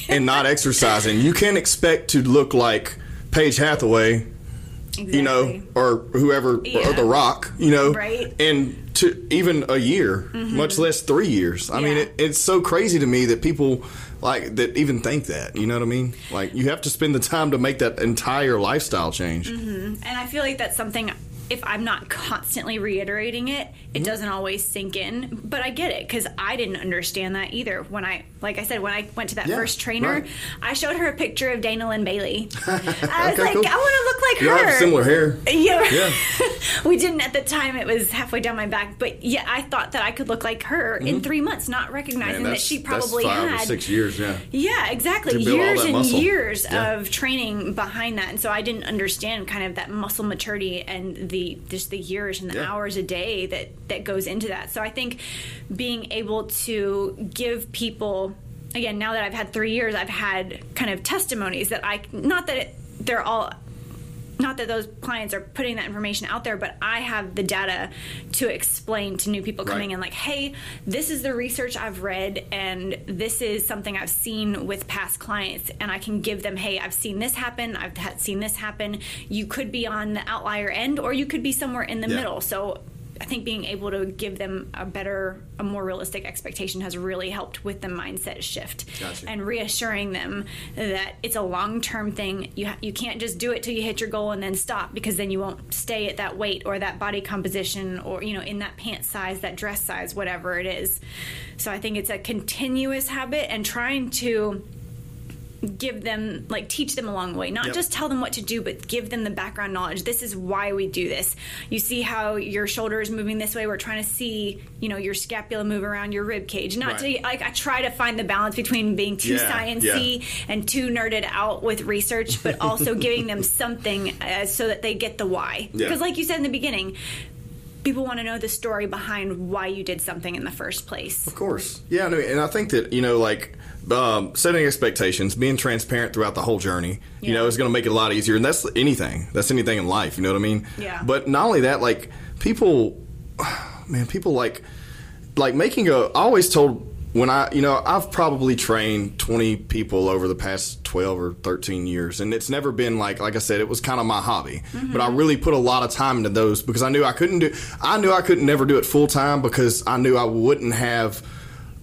and not (laughs) exercising, you can't expect to look like Paige Hathaway, you know, or whoever, or The Rock, you know, Right. And to even a year, mm-hmm. much less three years. I mean, it, it's so crazy to me that people like that even think that. You know what I mean? Like you have to spend the time to make that entire lifestyle change. Mm-hmm. And I feel like that's something if I'm not constantly reiterating it, it doesn't always sink in. But I get it because I didn't understand that either. When I, like I said, when I went to that Yeah, first trainer, right. I showed her a picture of Dana Linn Bailey. (laughs) I was Okay, like, cool. I want to look like You her. have similar hair. Yeah. Yeah. (laughs) we didn't at the time. It was halfway down my back, but yeah, I thought that I could look like her in three months, not recognizing Mm-hmm. Man, that she probably had or six years. Yeah. yeah, exactly. To build all Years and muscle. years Yeah. of training behind that, and so I didn't understand kind of that muscle maturity and the just the years and the Yeah. hours a day that that goes into that. So I think being able to give people again now that I've had three years, I've had kind of testimonies that I not that it, they're all not that those clients are putting that information out there, but I have the data to explain to new people coming Right. in, like, hey, this is the research I've read, and this is something I've seen with past clients, and I can give them, hey, I've seen this happen, I've seen this happen. You could be on the outlier end, or you could be somewhere in the Yeah. middle. So I think being able to give them a better, a more realistic expectation has really helped with the mindset shift Gotcha. and reassuring them that it's a long term thing. You ha- you can't just do it till you hit your goal and then stop because then you won't stay at that weight or that body composition or you know in that pant size, that dress size, whatever it is. So I think it's a continuous habit and trying to give them like teach them along the way not Yep. just tell them what to do but give them the background knowledge this is why we do this you see how your shoulder is moving this way we're trying to see you know your scapula move around your rib cage not Right. to like i try to find the balance between being too Yeah, sciencey and too nerded out with research but (laughs) also giving them something uh, so that they get the why Yeah. because like you said in the beginning people want to know the story behind why you did something in the first place Of course. Yeah, no, and I think that, you know, like um, setting expectations, being transparent throughout the whole journey, you Yeah. know, is going to make it a lot easier. And that's anything. That's anything in life, you know what I mean? Yeah. But not only that, like people, (sighs) man, people like, like making a, I always told when I, you know, I've probably trained 20 people over the past 12 or 13 years. And it's never been like, like I said, it was kind of my hobby. But I really put a lot of time into those because I knew I couldn't do, I knew I couldn't never do it full time because I knew I wouldn't have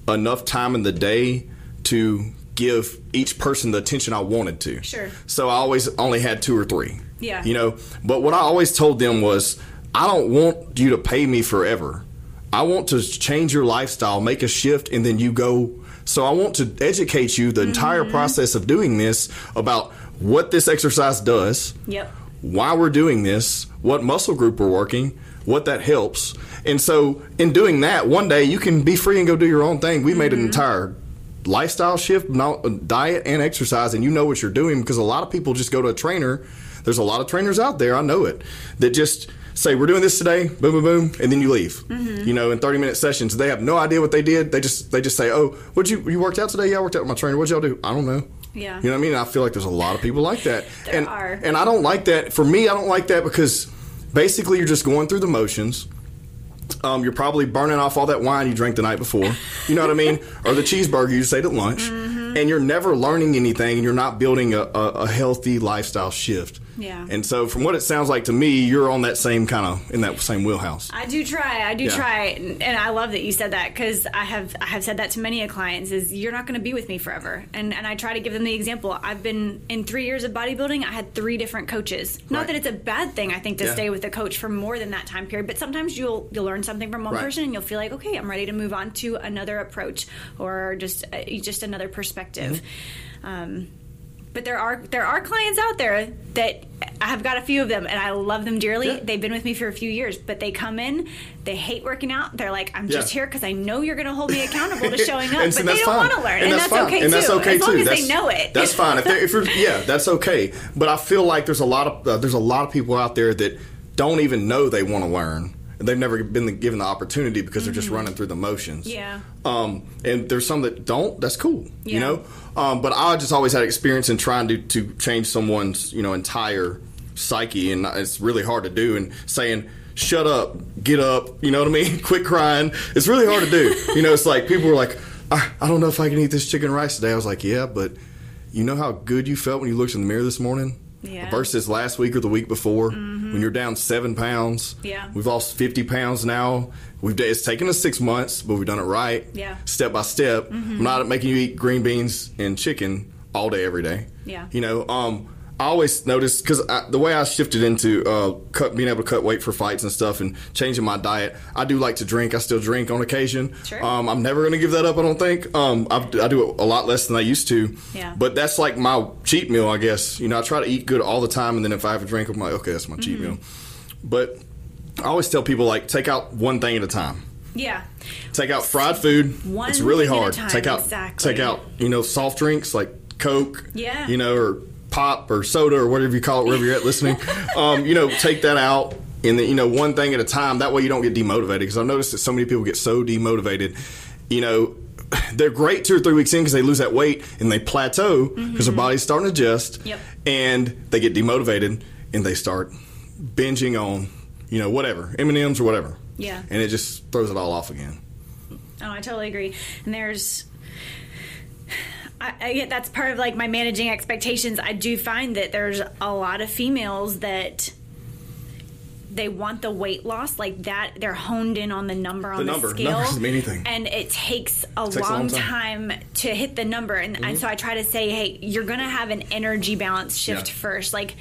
enough time in the day to give each person the attention I wanted to. Sure. So I always only had two or three. Yeah. You know, but what I always told them was, I don't want you to pay me forever. I want to change your lifestyle, make a shift, and then you go. So I want to educate you the entire mm-hmm. process of doing this about what this exercise does, yep why we're doing this, what muscle group we're working, what that helps. And so, in doing that, one day you can be free and go do your own thing. We made an mm-hmm. entire lifestyle shift, not, uh, diet and exercise, and you know what you're doing because a lot of people just go to a trainer. There's a lot of trainers out there, I know it, that just say, We're doing this today, boom, boom, boom, and then you leave. Mm-hmm. You know, in 30 minute sessions. They have no idea what they did. They just they just say, Oh, what you you worked out today? Yeah, I worked out with my trainer. What'd y'all do? I don't know. Yeah. You know what I mean? I feel like there's a lot of people like that. (laughs) There and, are. And I don't like that. For me, I don't like that because basically you're just going through the motions. Um, you're probably burning off all that wine you drank the night before. You know what I mean? Or the cheeseburger you just ate at lunch. Mm-hmm. And you're never learning anything and you're not building a, a, a healthy lifestyle shift. Yeah. And so, from what it sounds like to me, you're on that same kind of, in that same wheelhouse. I do try. I do Yeah. try, and and I love that you said that because I have I have said that to many of clients. Is you're not going to be with me forever, and and I try to give them the example. I've been in three years of bodybuilding. I had three different coaches. Not Right. that it's a bad thing. I think to Yeah. stay with a coach for more than that time period, but sometimes you'll you'll learn something from one Right. person, and you'll feel like okay, I'm ready to move on to another approach or just uh, just another perspective. Mm-hmm. Um, but there are there are clients out there that I have got a few of them and I love them dearly. Yeah. They've been with me for a few years, but they come in, they hate working out. They're like, I'm just here because I know you're going to hold me accountable to (laughs) showing up, And but so they don't want to learn, and, that's, fine. okay and too. that's okay as long too. as that's, they know it. That's fine. If, they're, if you're, yeah, that's okay. But I feel like there's a lot of uh, there's a lot of people out there that don't even know they want to learn. They've never been given the opportunity because they're just running through the motions. Mm-hmm. Yeah. Um, and there's some that don't. That's cool. Yeah. You know. Um, but I just always had experience in trying to to change someone's you know entire psyche, and it's really hard to do. And saying. Shut up, get up, you know what I mean? (laughs) Quit crying. It's really hard to do. You know, it's like people were like, I, I don't know if I can eat this chicken rice today. I was like, yeah, but you know how good you felt when you looked in the mirror this morning? Yeah. Versus last week or the week before when you're down seven pounds. Yeah. We've lost 50 pounds now. We've It's taken us six months, but we've done it right. Yeah. Step by step. I'm not making you eat green beans and chicken all day, every day. Yeah. You know, um, I always noticed because the way I shifted into uh, cut, being able to cut weight for fights and stuff and changing my diet, I do like to drink. I still drink on occasion. Sure. Um, I'm never going to give that up. I don't think. Um, I, I do it a lot less than I used to. Yeah. But that's like my cheat meal, I guess. You know, I try to eat good all the time, and then if I have a drink, I'm like, okay, that's my cheat Mm-hmm. meal. But I always tell people like, take out one thing at a time. yeah. Take out fried food. One it's really thing at a hard. time, take out exactly. take out you know soft drinks like Coke. Yeah. You know, or pop or soda or whatever you call it, wherever you're at listening. (laughs) um, you know, take that out. And then, you know, one thing at a time. That way you don't get demotivated. Because I've noticed that so many people get so demotivated. You know, (sighs) they're great two or three weeks in because they lose that weight and they plateau because their body's starting to adjust. Yep. And they get demotivated. and they start binging on, you know, whatever M and M's or whatever. Yeah. and it just throws it all off again. Oh, I totally agree. And there's, I, I that's part of like my managing expectations. I do find that there's a lot of females that they want the weight loss like that. They're honed in on the number on The the, number. scale, doesn't mean anything. and it takes a takes a long long time. time. Mm-hmm. to hit the number. And, and so I try to say, hey, you're gonna have an energy balance shift Yeah. first. Like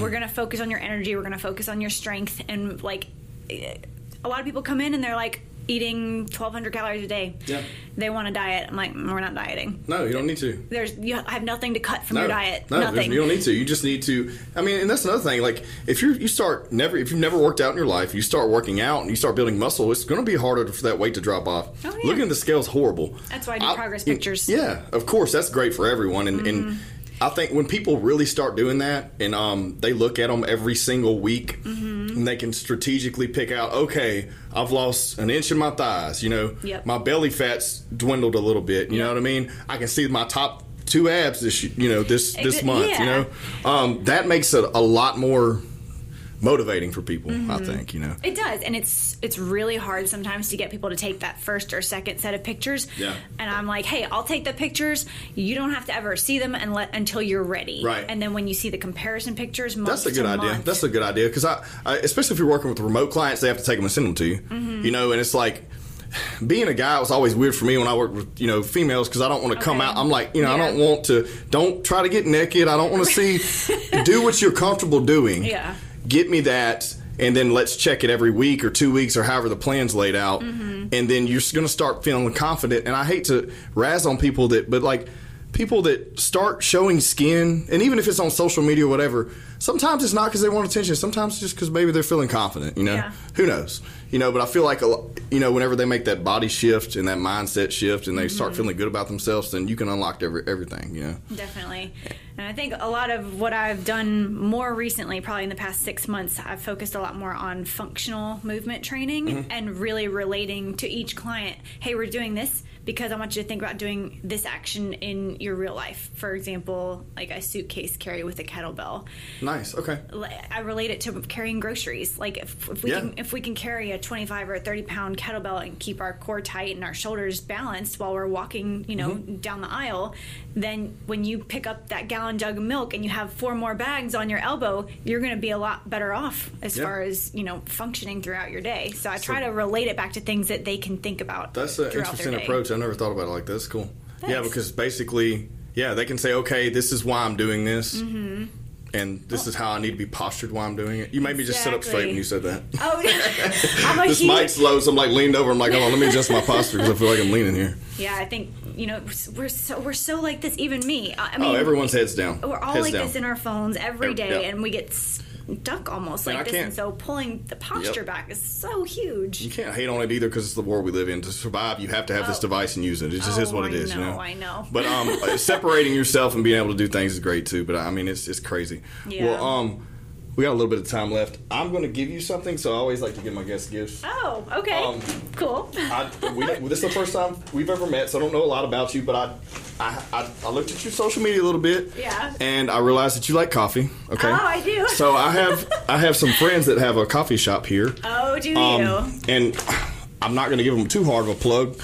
we're gonna focus on your energy. We're gonna focus on your strength, and like a lot of people come in and they're like eating 1200 calories a day Yeah. they want to diet i'm like "Mm, we're not dieting No, you don't need to. there's you have nothing to cut from No, your diet no, nothing you don't need to. You just need to. I mean, and that's another thing. Like, if you you start never, if you've never worked out in your life, you start working out and you start building muscle, it's going to be harder for that weight to drop off. Oh, yeah. Looking at the scale is horrible. That's why I do progress pictures. Yeah, of course, that's great for everyone, and. Mm-hmm. and I think when people really start doing that, and um, they look at them every single week, Mm-hmm. and they can strategically pick out, okay, I've lost an inch in my thighs. You know, Yep. my belly fat's dwindled a little bit. You know what I mean? I can see my top two abs this, you know, this this month. yeah. You know, um, that makes it a lot more motivating for people. Mm-hmm. I think. You know. it does and it's it's really hard sometimes to get people to take that first or second set of pictures Yeah. and i'm like hey i'll take the pictures you don't have to ever see them and let, until you're ready Right. and then when you see the comparison pictures That's a good idea. month- That's a good idea because I, I, especially if you're working with remote clients, they have to take them and send them to you. Mm-hmm. You know, and it's like being a guy was always weird for me when I worked with you know females because I don't want to come out. I'm like, you know, I don't want to. Don't try to get naked. I don't want to see. (laughs) do what you're comfortable doing. Yeah. Get me that. And then let's check it every week or two weeks or however the plan's laid out. Mm-hmm. And then you're going to start feeling confident. And I hate to razz on people that, but like people that start showing skin, and even if it's on social media or whatever, sometimes it's not because they want attention. Sometimes it's just because maybe they're feeling confident. You know, Yeah. who knows? You know, but I feel like a, you know whenever they make that body shift and that mindset shift, and they start Mm-hmm. feeling good about themselves, then you can unlock every, everything. You know. Definitely. And I think a lot of what I've done more recently, probably in the past six months, I've focused a lot more on functional movement training Mm-hmm. and really relating to each client. Hey, we're doing this because I want you to think about doing this action in your real life. For example, like a suitcase carry with a kettlebell. Nice. Okay. I relate it to carrying groceries. Like if, if we Yeah. can if we can carry a 25 or a 30 pound kettlebell and keep our core tight and our shoulders balanced while we're walking, you know, Mm-hmm. down the aisle, then when you pick up that gallon jug of milk and you have four more bags on your elbow, you're going to be a lot better off as Yeah. far as you know functioning throughout your day. So I try to relate it back to things that they can think about. That's an interesting approach. I never thought about it like this. Cool. Yeah, because basically, yeah, they can say, okay, this is why I'm doing this. Mm-hmm. And this is how I need to be postured while I'm doing it. You made me just sit up straight when you said that. Oh, (laughs) I'm a this huge- mic's low, so I'm like leaned over. I'm like, hold on, let me adjust my posture because I feel like I'm leaning here. Yeah, I think you know we're so we're so like this. Even me. I I oh, mean, Oh, everyone's heads down. we're all heads like down. this in our phones every day, yep. and we get stuck almost Man, like I this. And so pulling the posture Yep. back is so huge. You can't hate on it either because it's the world we live in. To survive, you have to have this Oh. device and use it. It just is Oh, what it I is, you know, know. I know. But um, (laughs) separating yourself and being able to do things is great too. But I mean, it's it's crazy. Yeah. Well, um, we got a little bit of time left. I'm going to give you something. So I always like to give my guests gifts. Oh, okay, Um, cool. I, we, (laughs) this is the first time we've ever met, so I don't know a lot about you. But I, I, I, I looked at your social media a little bit, Yeah. and I realized that you like coffee. Okay, Oh, I do. So I have (laughs) I have some friends that have a coffee shop here. Oh, do Um, you? and I'm not going to give them too hard of a plug,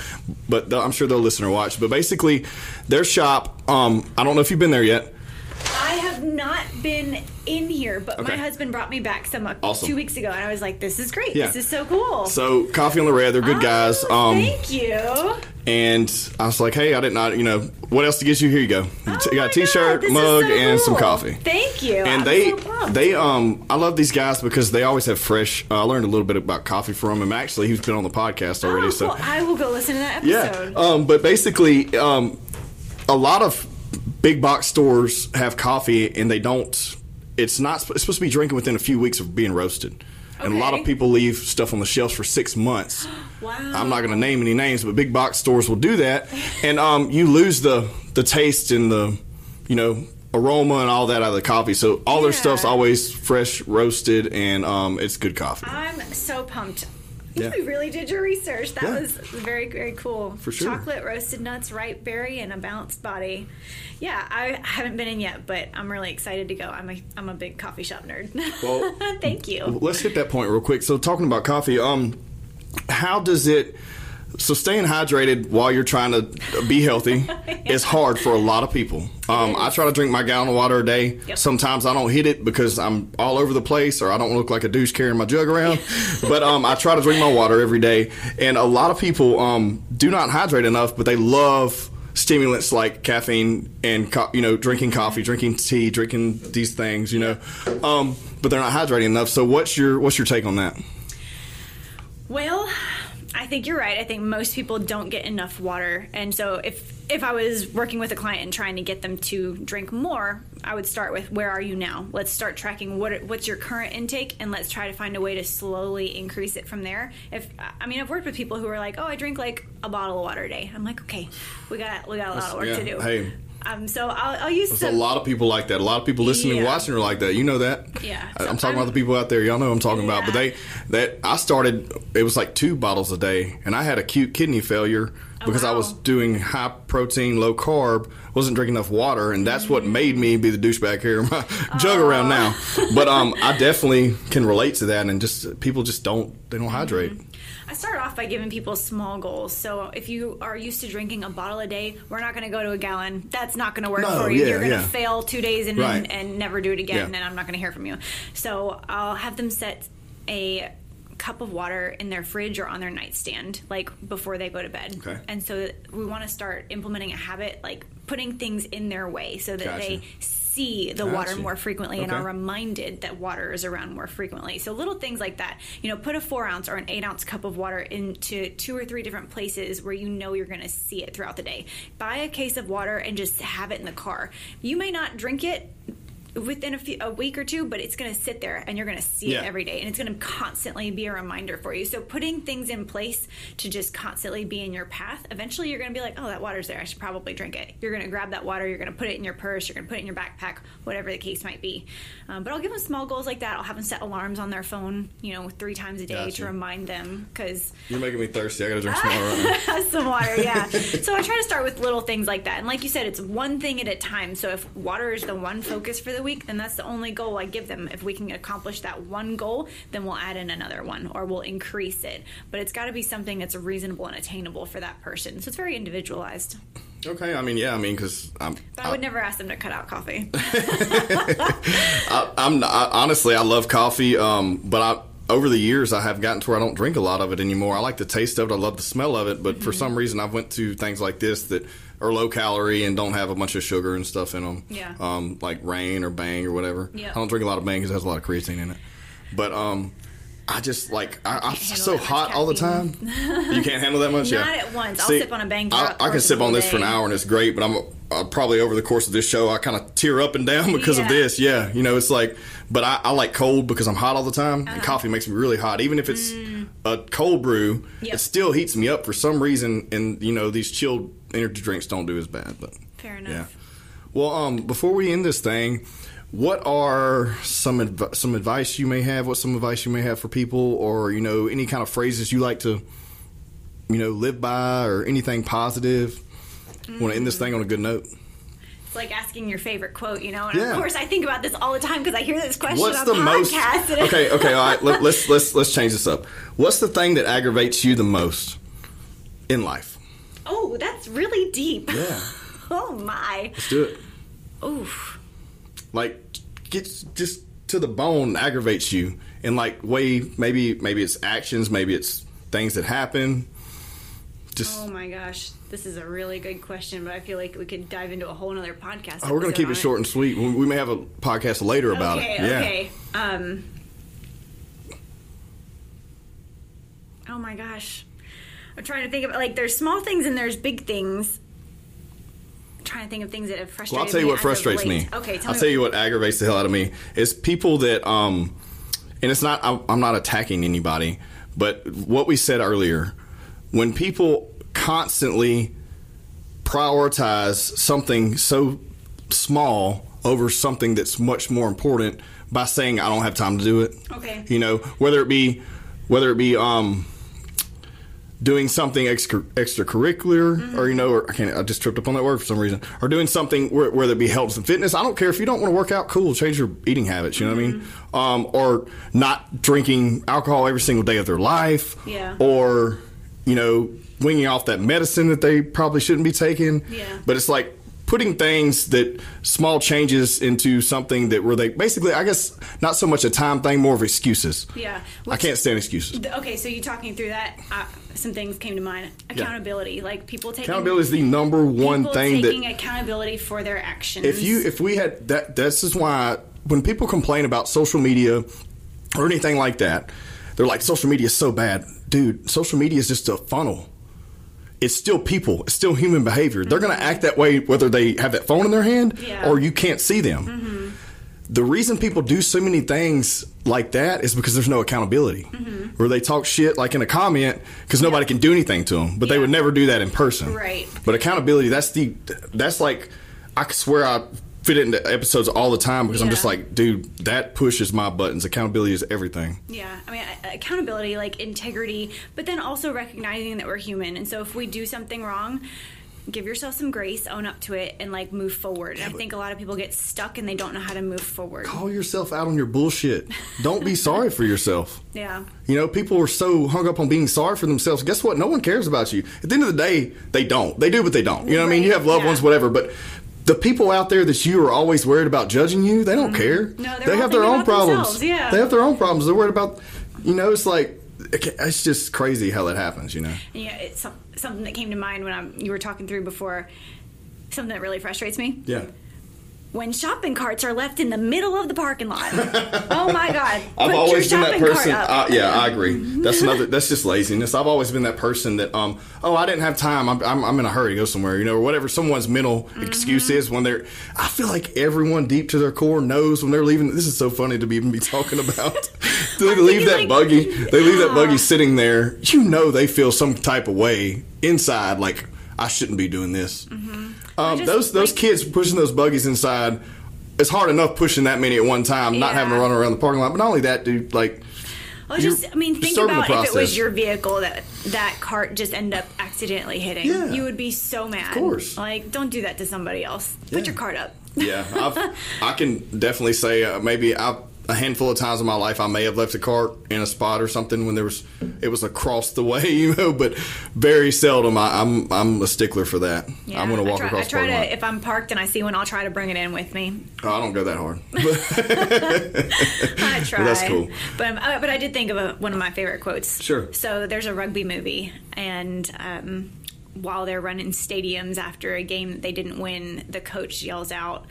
but I'm sure they'll listen or watch. But basically, their shop. Um, I don't know if you've been there yet. I have not been in here, but my husband brought me back some uh, Awesome. two weeks ago, and I was like, "This is great. Yeah. This is so cool." So Coffee and the Red, they're good guys. Oh, Um, thank you. and I was like, hey, I did not. You know, what else to get you? Here you go. You Oh t- got a T-shirt, God, mug, so and some coffee. Thank you. and I'm they, so they, um, I love these guys because they always have fresh. Uh, I learned a little bit about coffee from him. Actually, he's been on the podcast already. Oh, so cool. I will go listen to that yeah. episode. Um, but basically, um, a lot of big box stores have coffee, and they don't. It's not. It's supposed to be drinking within a few weeks of being roasted. And a lot of people leave stuff on the shelves for six months. (gasps) wow. I'm not going to name any names, but big box stores will do that, and um, you lose the the taste and the you know aroma and all that out of the coffee. So all their stuff's always fresh roasted, and um, it's good coffee. I'm so pumped. Yeah. You really did your research. That Yeah. was very, very cool. For sure. Chocolate, roasted nuts, ripe berry, and a balanced body. Yeah, I haven't been in yet, but I'm really excited to go. I'm a, I'm a big coffee shop nerd. Well, (laughs) Thank you. Let's hit that point real quick. So, talking about coffee, um, how does it? So, staying hydrated while you're trying to be healthy (laughs) is hard for a lot of people. Um, I try to drink my gallon of water a day. Yep. Sometimes I don't hit it because I'm all over the place or I don't look like a douche carrying my jug around. but um, I try to drink my water every day. And a lot of people um, do not hydrate enough, but they love stimulants like caffeine and co- you know drinking coffee, drinking tea, drinking these things. You know, um, but they're not hydrating enough. So what's your what's your take on that? Well, I think you're right. I think most people don't get enough water, and so if if I was working with a client and trying to get them to drink more, I would start with where are you now? Let's start tracking what what's your current intake, and let's try to find a way to slowly increase it from there. If I mean, I've worked with people who are like, oh, I drink like a bottle of water a day. I'm like, okay, we got we got a lot of work yeah, to do. hey. Um, so I'll, I'll use There's some. a lot of people like that. A lot of people listening and watching are like that. You know that. Yeah. I- So I'm talking I'm- about the people out there. Y'all know what I'm talking about. But they that I started. It was like two bottles a day, and I had acute kidney failure because I Oh, wow. was doing high protein, low carb. Wasn't drinking enough water, and that's what made me be the douchebag carrying my (laughs) jug around now. But um, I definitely can relate to that, and just people just don't they don't hydrate. I start off by giving people small goals. So if you are used to drinking a bottle a day, we're not going to go to a gallon. That's not going to work No, for you. yeah, You're going to yeah. fail two days and, Right. and, and never do it again, Yeah. and I'm not going to hear from you. So I'll have them set a cup of water in their fridge or on their nightstand, like before they go to bed. Okay. And so we want to start implementing a habit, like putting things in their way so that Gotcha. they see the water Gotcha. more frequently and are reminded that water is around more frequently. So little things like that. You know, put a four ounce or an eight ounce cup of water into two or three different places where you know you're going to see it throughout the day. Buy a case of water and just have it in the car. You may not drink it within a, few, a week or two, but it's going to sit there and you're going to see Yeah. it every day, and it's going to constantly be a reminder for you. So putting things in place to just constantly be in your path, eventually you're going to be like, oh, that water's there. I should probably drink it. You're going to grab that water. You're going to put it in your purse. You're going to put it in your backpack, whatever the case might be. Um, but I'll give them small goals like that. I'll have them set alarms on their phone, you know, three times a day Gotcha. to remind them because You're making me thirsty. I gotta drink some water. (laughs) Some water, yeah. so I try to start with little things like that. And like you said, it's one thing at a time. So if water is the one focus for the week, then that's the only goal I give them. If we can accomplish that one goal, then we'll add in another one or we'll increase it. But it's got to be something that's reasonable and attainable for that person. So it's very individualized. Okay. I mean, yeah. I mean, because I'm. But I would never ask them to cut out coffee. (laughs) (laughs) I, I, honestly, I love coffee, um, but I over the years I have gotten to where I don't drink a lot of it anymore. I like the taste of it. I love the smell of it, but Mm-hmm. for some reason I've went to things like this that are low calorie and don't have a bunch of sugar and stuff in them. Yeah. Um, like Reign or Bang or whatever. Yeah. I don't drink a lot of Bang because it has a lot of creatine in it. But um, I just like I, I'm so hot all the time. You can't handle that much. (laughs) Not yeah. at once. I'll sip on a Bang I, I can sip on this for an hour and it's great, but I'm uh, probably over the course of this show I kind of tear up and down (laughs) because of this. Yeah, you know, it's like, but I, I like cold because I'm hot all the time, Uh-huh. and coffee makes me really hot. Even if it's a cold brew, Mm. Yep. it still heats me up for some reason. And you know, these chilled energy drinks don't do as bad. But Fair enough. yeah. Well, um, before we end this thing, what are some adv- some advice you may have? What some advice you may have for people, or you know, any kind of phrases you like to, you know, live by, or anything positive? Want to end this thing on a good note? It's like asking your favorite quote, you know? And Yeah. of course, I think about this all the time because I hear this question What's on the most? podcasts. (laughs) and- Okay, okay, all right. Let, let's let's let's change this up. What's the thing that aggravates you the most in life? Oh, that's really deep. Yeah, (laughs) Oh my. let's do it. Oof. like gets just to the bone aggravates you in like way maybe maybe it's actions maybe it's things that happen just Oh my gosh. This is a really good question, but I feel like we could dive into a whole other podcast. oh, we're gonna keep it short and sweet we we may have a podcast later about okay, it yeah Okay. Um. Oh my gosh. I'm trying to think of like there's small things and there's big things. I'm trying to think of things that have frustrated well i'll tell you what frustrates me. Okay, tell i'll tell you what aggravates the hell out of me is people that um and it's not I'm not attacking anybody but what we said earlier when people constantly prioritize something so small over something that's much more important by saying I don't have time to do it. Okay. You know, whether it be whether it be um doing something extra, extracurricular or you know or I can't I just tripped up on that word for some reason or doing something where, whether it be health and fitness. I don't care if you don't want to work out cool change your eating habits you know what I mean? Um, or not drinking alcohol every single day of their life. Yeah. or you know winging off that medicine that they probably shouldn't be taking. Yeah. but it's like putting things that small changes into something that were they basically I guess not so much a time thing more of excuses Yeah. I can't stand excuses Okay, so you talking through that, uh, some things came to mind. Accountability, like people taking accountability is the number one thing that taking accountability for their actions. if you if we had that this is why when people complain about social media or anything like that they're like social media is so bad dude social media is just a funnel it's still people it's still human behavior. They're going to act that way whether they have that phone in their hand Yeah. or you can't see them. Mm-hmm. The reason people do so many things like that is because there's no accountability. Mm-hmm. Where they talk shit like in a comment because nobody can do anything to them but they would never do that in person. Right. but accountability that's the that's like i swear i fit it into episodes all the time because i'm just like dude that pushes my buttons accountability is everything Yeah, I mean, accountability, like integrity, but then also recognizing that we're human. And so if we do something wrong, give yourself some grace, own up to it, and like move forward. And I think a lot of people get stuck and they don't know how to move forward. call yourself out on your bullshit don't be (laughs) sorry for yourself Yeah. You know, people are so hung up on being sorry for themselves. Guess what? No one cares about you. At the end of the day, they don't. They do, but they don't. You know what I mean? You have loved yeah. ones, whatever, but the people out there that you are always worried about judging you, they don't care. Mm-hmm. No, they're they have their own problems. yeah. They have their own problems. They're worried about, you know, it's like, it's just crazy how that happens, you know? Yeah, it's something that came to mind when I'm, you were talking through before. Something that really frustrates me Yeah. When shopping carts are left in the middle of the parking lot. (laughs) oh my god! I've Put always been that person. cart Uh, yeah, I agree. (laughs) That's another. That's just laziness. I've always been that person that, um, oh, I didn't have time. I'm, I'm, I'm in a hurry to go somewhere, you know, or whatever someone's mental Mm-hmm. excuse is when they're. I feel like everyone deep to their core knows when they're leaving. This is so funny to be even be talking about. (laughs) they leave that like- buggy. They leave that buggy sitting there. You know, they feel some type of way inside, like I shouldn't be doing this. Um, just, those those like- kids pushing those buggies inside. It's hard enough pushing that many at one time, not having to run around the parking lot. But not only that, dude. Like, Well, just I mean, think about if it was your vehicle that that cart just ended up accidentally hitting. Yeah. You would be so mad. Of course. Like, don't do that to somebody else. Yeah. Put your cart up. yeah, I've, (laughs) I can definitely say uh, maybe I, a handful of times in my life I may have left a cart in a spot or something when there was it was across the way, (laughs) you know. But very seldom. I, I'm I'm a stickler for that. I'm going to walk I try, across I try the to if I'm parked and I see one, I'll try to bring it in with me. Oh, I don't go that hard. (laughs) (laughs) I try. that's cool. But uh, but I did think of a, one of my favorite quotes. Sure. So there's a rugby movie, and um, while they're running stadiums after a game that they didn't win, the coach yells out.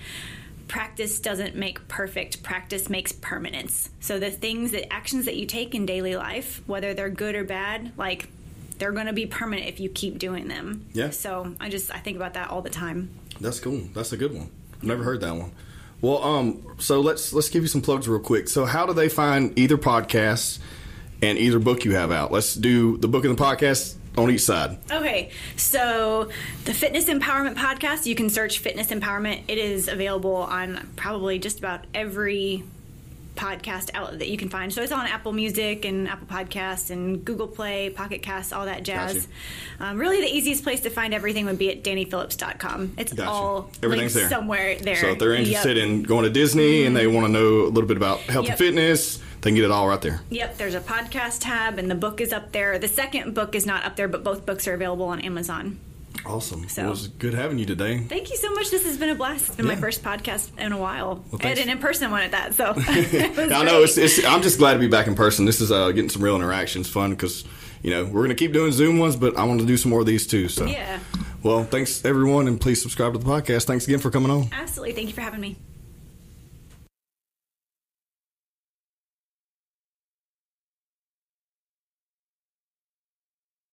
Practice doesn't make perfect. Practice makes permanence. So the things, the actions that you take in daily life, whether they're good or bad, like they're going to be permanent if you keep doing them. Yeah. So I just I think about that all the time. That's cool. That's a good one. Never heard that one. Well, um, so let's let's give you some plugs real quick. So, how do they find either podcast and either book you have out? Let's do the book and the podcast on each side. Okay, so the Fitness Empowerment Podcast, you can search Fitness Empowerment. It is available on probably just about every podcast outlet that you can find. So it's on Apple Music and Apple Podcasts and Google Play, Pocket Casts, all that jazz. Um, really, the easiest place to find everything would be at danyephillips.com. It's Gotcha. all Everything's there. somewhere there. So, if they're interested Yep. in going to Disney and they want to know a little bit about health Yep. and fitness, they can get it all right there. Yep, there's a podcast tab, and the book is up there. The second book is not up there, but both books are available on Amazon. Awesome. So- Well, it was good having you today. Thank you so much. This has been a blast. It's been my first podcast in a while, and an in-person one at that. So (laughs) (laughs) I know it's, it's. I'm just glad to be back in person. This is uh, getting some real interactions, fun because you know we're gonna keep doing Zoom ones, but I want to do some more of these too. So Yeah. Well, thanks everyone, and please subscribe to the podcast. Thanks again for coming on. absolutely. Thank you for having me.